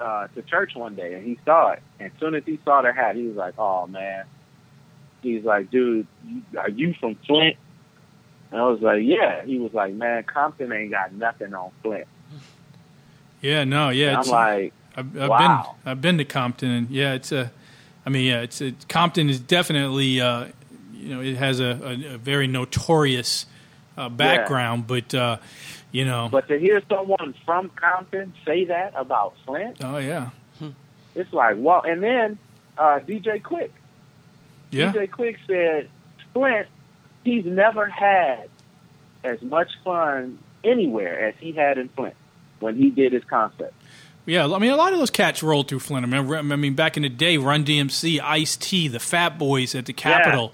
uh, to church one day, and he saw it. And as soon as he saw the hat, he was like, "Oh man." He's like, "Dude, are you from Flint?" And I was like, "Yeah." He was like, "Man, Compton ain't got nothing on Flint." yeah, no, yeah. And I'm like, I've, I've Wow. been I've been to Compton, and yeah, it's a. I mean, yeah, it's it, Compton is definitely uh, you know it has a, a, a very notorious uh, background, but uh, you know, but to hear someone from Compton say that about Flint, oh yeah, it's like, wow. And then uh, DJ Quik, yeah, DJ Quik said, Flint, he's never had as much fun anywhere as he had in Flint when he did his concert. Yeah. I mean, a lot of those cats rolled through Flint. I mean, I mean, back in the day, Run DMC, Ice T, the Fat Boys at the Capitol.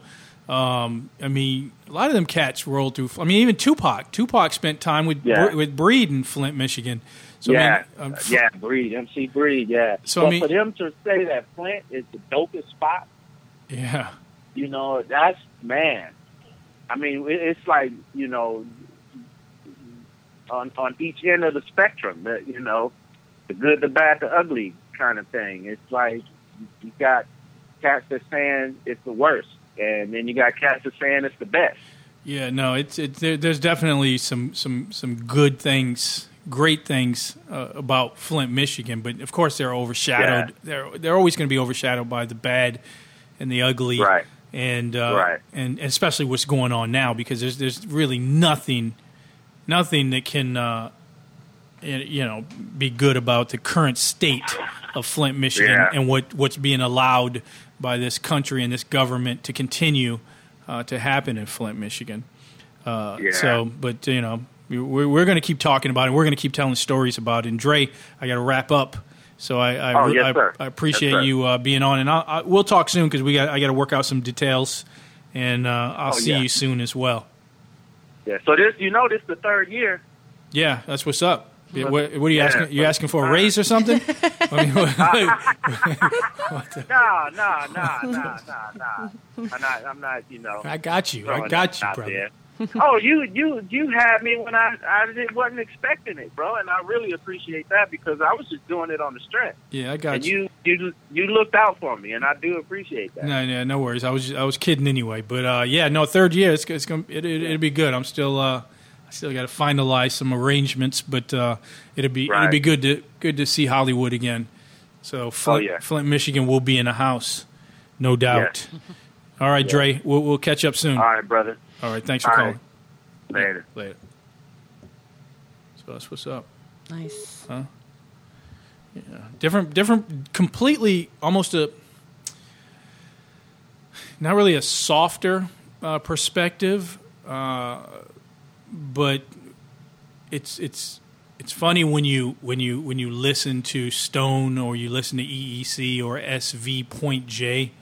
Um, I mean, a lot of them cats rolled through. I mean, even Tupac. Tupac spent time with Yeah. With Breed in Flint, Michigan. So yeah, I mean, um, yeah, Breed, MC Breed, yeah. So, I mean- for them to say that Flint is the dopest spot, yeah, you know, that's man. I mean, it's like you know, on on each end of the spectrum, you know, the good, the bad, the ugly kind of thing. It's like you got cats that saying it's the worst, and then you got cats that saying it's the best. Yeah, no, it's it's there, there's definitely some some some good things, great things uh, about Flint, Michigan, but of course they're overshadowed. They're they're always going to be overshadowed by the bad and the ugly, Right. And uh, Right. and especially what's going on now because there's there's really nothing nothing that can uh, you know be good about the current state of Flint, Michigan, Yeah. and what what's being allowed by this country and this government to continue uh, to happen in Flint, Michigan. Uh, Yeah. So, but you know, we- we're, we're going to keep talking about it. We're going to keep telling stories about it. And Dre, I got to wrap up. So I I, Oh, yes, I. I appreciate Yes, you uh, being on, and I'll, I, we'll talk soon because we got I got to work out some details, and uh, I'll Oh, see yeah. you soon as well. Yeah. So this, you know, this is the third year. Yeah, that's what's up. Yeah, What, what are you Yeah. asking? You asking for a raise or something? [LAUGHS] I mean, what- [LAUGHS] no, no, no, nah, nah, nah. I'm not. I'm not. You know. I got you. I got you, brother. there. oh, you you you had me when I I wasn't expecting it, bro, and I really appreciate that because I was just doing it on the strength. Yeah, I got and you. you you you looked out for me, and I do appreciate that. No, no, no worries. I was I was kidding anyway, but uh, yeah, no, third year it's, it's gonna it, it, it'll be good. I'm still uh, still got to finalize some arrangements, but uh, it'll be it'll be good to good to see Hollywood again. So Flint, yeah. Flint, Michigan will be in the house, no doubt. All right, Dre, we'll, we'll catch up soon. All right, brother. All right, thanks for All calling. right. Later. Later. So that's what's up. Nice. Huh? Yeah. Different, different, completely, almost a, not really a softer uh, perspective, uh, but it's it's it's funny when you when you when you listen to Stone or you listen to EEC or SV Point J.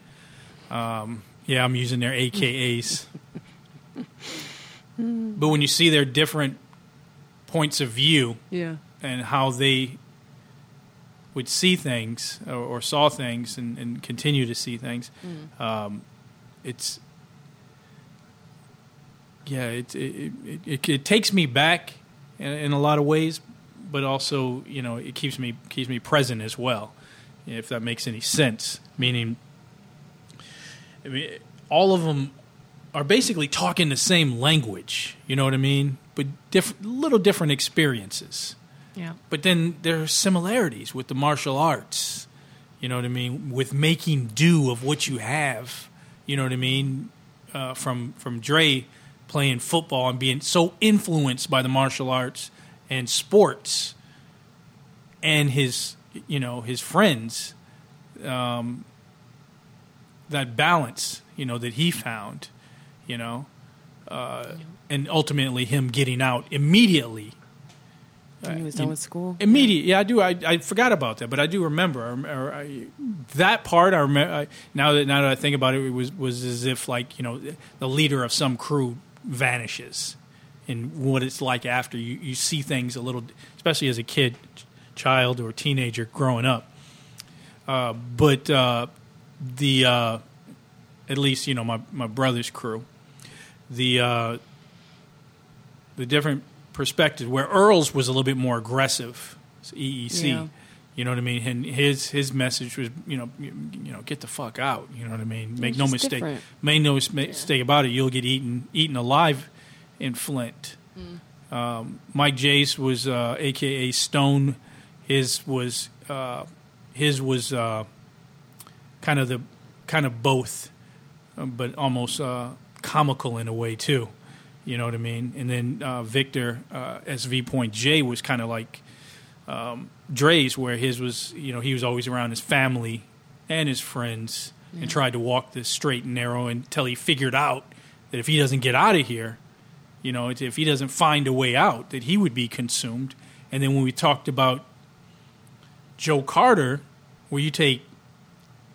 Um, yeah, I'm using their AKAs. [LAUGHS] but when you see their different points of view, Yeah. and how they would see things or, or saw things and, and continue to see things. Um, it's yeah, it it, it it it takes me back in, in a lot of ways, but also you know it keeps me keeps me present as well, if that makes any sense. Meaning, I mean, all of them are basically talking the same language. You know what I mean? But different, little different experiences. Yeah. But then there are similarities with the martial arts. You know what I mean? With making do of what you have. You know what I mean? Uh, from from Dre playing football and being so influenced by the martial arts and sports, and his you know his friends. Um, that balance, you know, that he found, you know, uh, and ultimately him getting out immediately When he was Uh, done with school. Immediate, yeah, I do. I, I forgot about that, but I do remember. I I, that part. I remember. I, now that now that I think about it, it was was as if like you know the leader of some crew vanishes, and what it's like after you you see things a little, especially as a kid, child or teenager growing up. Uh, but uh, the uh, at least you know my my brother's crew, the uh, the different perspective where Earl's was a little bit more aggressive, EEC. Yeah. You know what I mean? And his his message was, you know, you, you know, get the fuck out. You know what I mean? Make no mistake. different. Make no mis- mistake about it. You'll get eaten eaten alive in Flint. Um, Mike Jace was uh, AKA Stone. His was uh, his was uh, kind of the kind of both, uh, but almost uh, comical in a way too. You know what I mean? And then uh, Victor uh, SV Point J was kind of like um, Dre's, where his was you know he was always around his family and his friends and tried to walk this straight and narrow until he figured out that if he doesn't get out of here, you know, if he doesn't find a way out, that he would be consumed. And then when we talked about Joe Carter, where you take,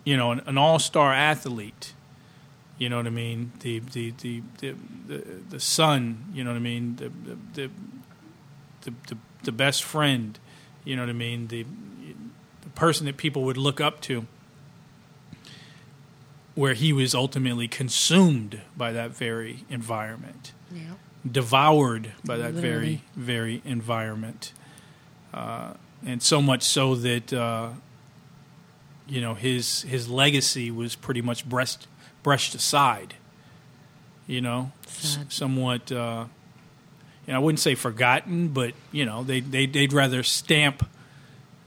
you know, an, an all-star athlete, you know what I mean, the the the the the, the son, you know what I mean, the the, the, the, the best friend, you know what I mean, the the person that people would look up to, where he was ultimately consumed by that very environment Yeah. devoured by that very Literally. very environment, uh, and so much so that uh, you know his his legacy was pretty much brushed brushed aside. You know, S- somewhat. Uh, you know, I wouldn't say forgotten, but you know, they they they'd rather stamp,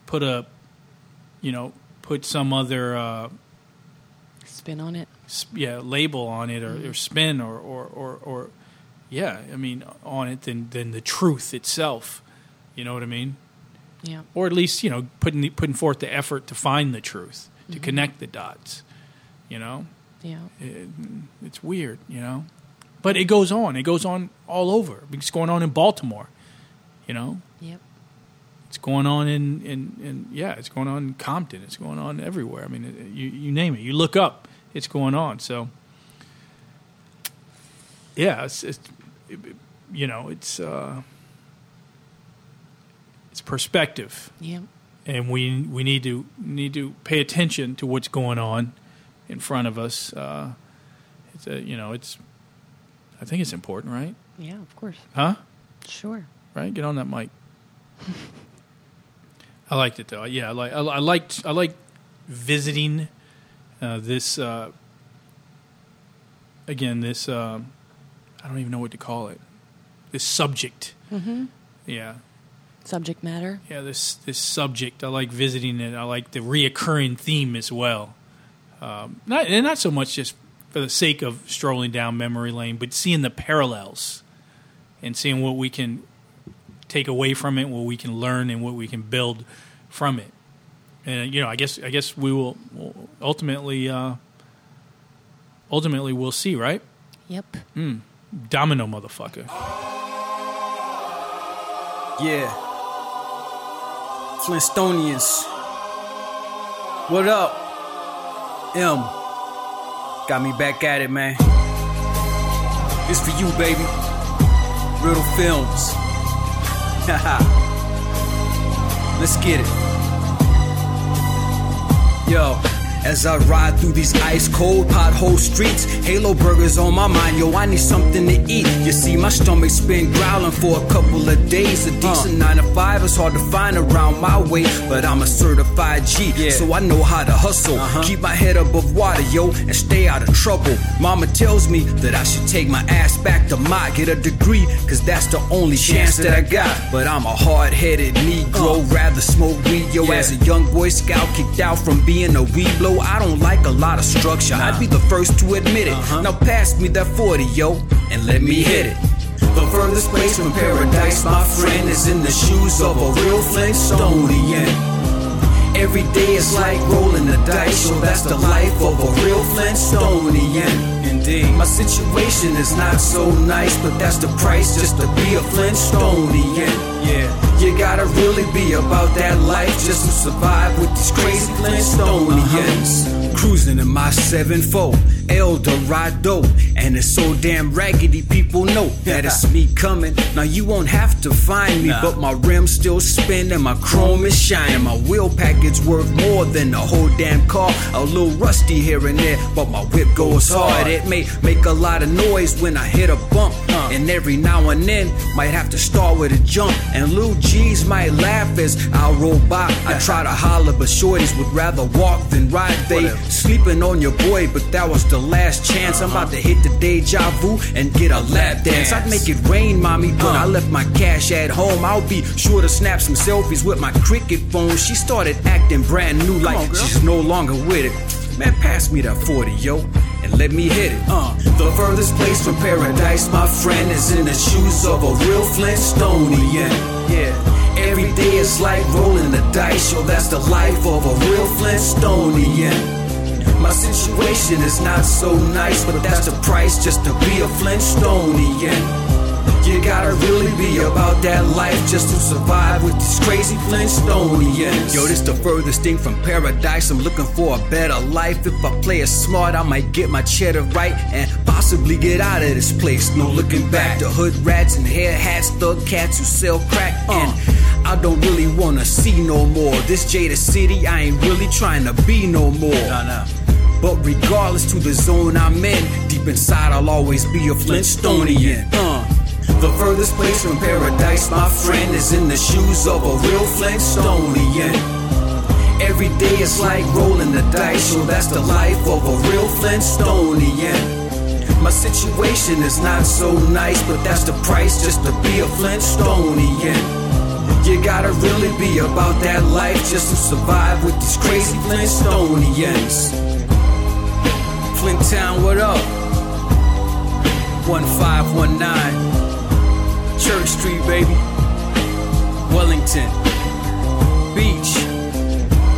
put a, you know, put some other. Uh, Spin on it. sp- yeah label on it or, or spin or, or, or, or yeah I mean on it than than the truth itself. You know what I mean? Yeah. Or at least you know putting the, putting forth the effort to find the truth to connect the dots. You know, Yeah. it, it's weird. You know, but it goes on. It goes on all over. It's going on in Baltimore. You know, Yep. it's going on in, in, in yeah, it's going on in Compton. It's going on everywhere. I mean, it, you you name it. You look up, it's going on. So, yeah, it's, it's it- you know, it's uh, it's perspective, Yeah. and we we need to need to pay attention to what's going on in front of us. Uh, it's a, you know, it's I think it's important, right? Yeah, of course. Huh? Sure. Right? Get on that mic. [LAUGHS] I liked it though. Yeah, I like I, I liked I liked visiting uh, this uh, again. This uh, I don't even know what to call it. This subject. Mm-hmm. Yeah, Subject matter. yeah. This this subject. I like visiting it. I like the reoccurring theme as well. Um, not and not so much just for the sake of strolling down memory lane, but seeing the parallels and seeing what we can take away from it, what we can learn, and what we can build from it. And you know, I guess I guess we will will ultimately uh, ultimately we'll see, right? Yep. Mm. Domino, motherfucker. Yeah. Flintstonians. What up? M. Got me back at it, man. It's for you, baby. Riddle Films. [LAUGHS] Let's get it. Yo. As I ride through these ice cold pothole streets, Halo burgers on my mind, yo, I need something to eat. You see, my stomach's been growling for a couple of days. A decent nine to five is hard to find around my way, but I'm a certified G, so I know how to hustle. Uh-huh. Keep my head above water, yo, and stay out of trouble. Mama tells me that I should take my ass back to my get a degree, cause that's the only chance that I got. But I'm a hard headed Negro, rather smoke weed, yo, as a young boy scout kicked out from being a weed blow. I don't like a lot of structure, I'd be the first to admit it. Uh-huh. Now pass me that 40, yo, and let me hit it. The furthest place from paradise, my friend, is in the shoes of a real Flintstonian. Every day is like rolling the dice, so that's the life of a real Flintstonian. My situation is not so nice, but that's the price just to be a Flintstonian. Yeah. You gotta really be about that life just to survive with these crazy Flintstonians. Uh-huh. Cruising in my 7-4, El Dorado. And it's so damn raggedy, people know that it's me coming. Now you won't have to find me, but my rims still spin and my chrome is shining. My wheel package worth more than the whole damn car. A little rusty here and there, but my whip goes hard. It may make a lot of noise when I hit a bump. And every now and then, might have to start with a jump. And Lil G's might laugh as I roll by. I try to holler, but shorties would rather walk than ride. They sleeping on your boy, but that was the last chance. I'm about to hit the deja vu and get a lap dance. I'd make it rain, mommy, but I left my cash at home. I'll be sure to snap some selfies with my cricket phone. She started acting brand new, like she's no longer with it. Man, pass me that 40, yo, and let me hit it. Uh, the furthest place from paradise, my friend, is in the shoes of a real Flintstonian. Yeah. Every day is like rolling the dice, yo, that's the life of a real Flintstonian. My situation is not so nice, but that's the price just to be a Flintstonian. You gotta really be about that life just to survive with these crazy Flintstonians. Yo, this the furthest thing from paradise. I'm looking for a better life. If I play it smart, I might get my cheddar right and possibly get out of this place. No looking back. The hood rats and hair hats, thug cats who sell crack. And I don't really wanna see no more. This Jada City, I ain't really trying to be no more. Nah, nah. But regardless to the zone I'm in, deep inside I'll always be a Flintstonian. Uh. The furthest place from paradise, my friend, is in the shoes of a real Flintstonian. Every day is like rolling the dice, so that's the life of a real Flintstonian. My situation is not so nice, but that's the price just to be a Flintstonian. You gotta really be about that life just to survive with these crazy Flintstonians. Flint Town, what up? 1519 Church Street, baby. Wellington, Beach,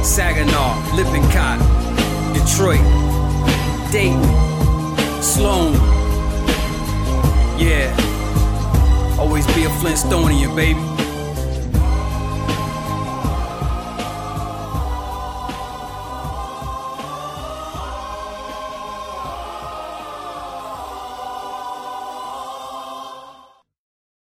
Saginaw, Lippincott, Detroit, Dayton, Sloan. Yeah, always be a Flintstonian, baby.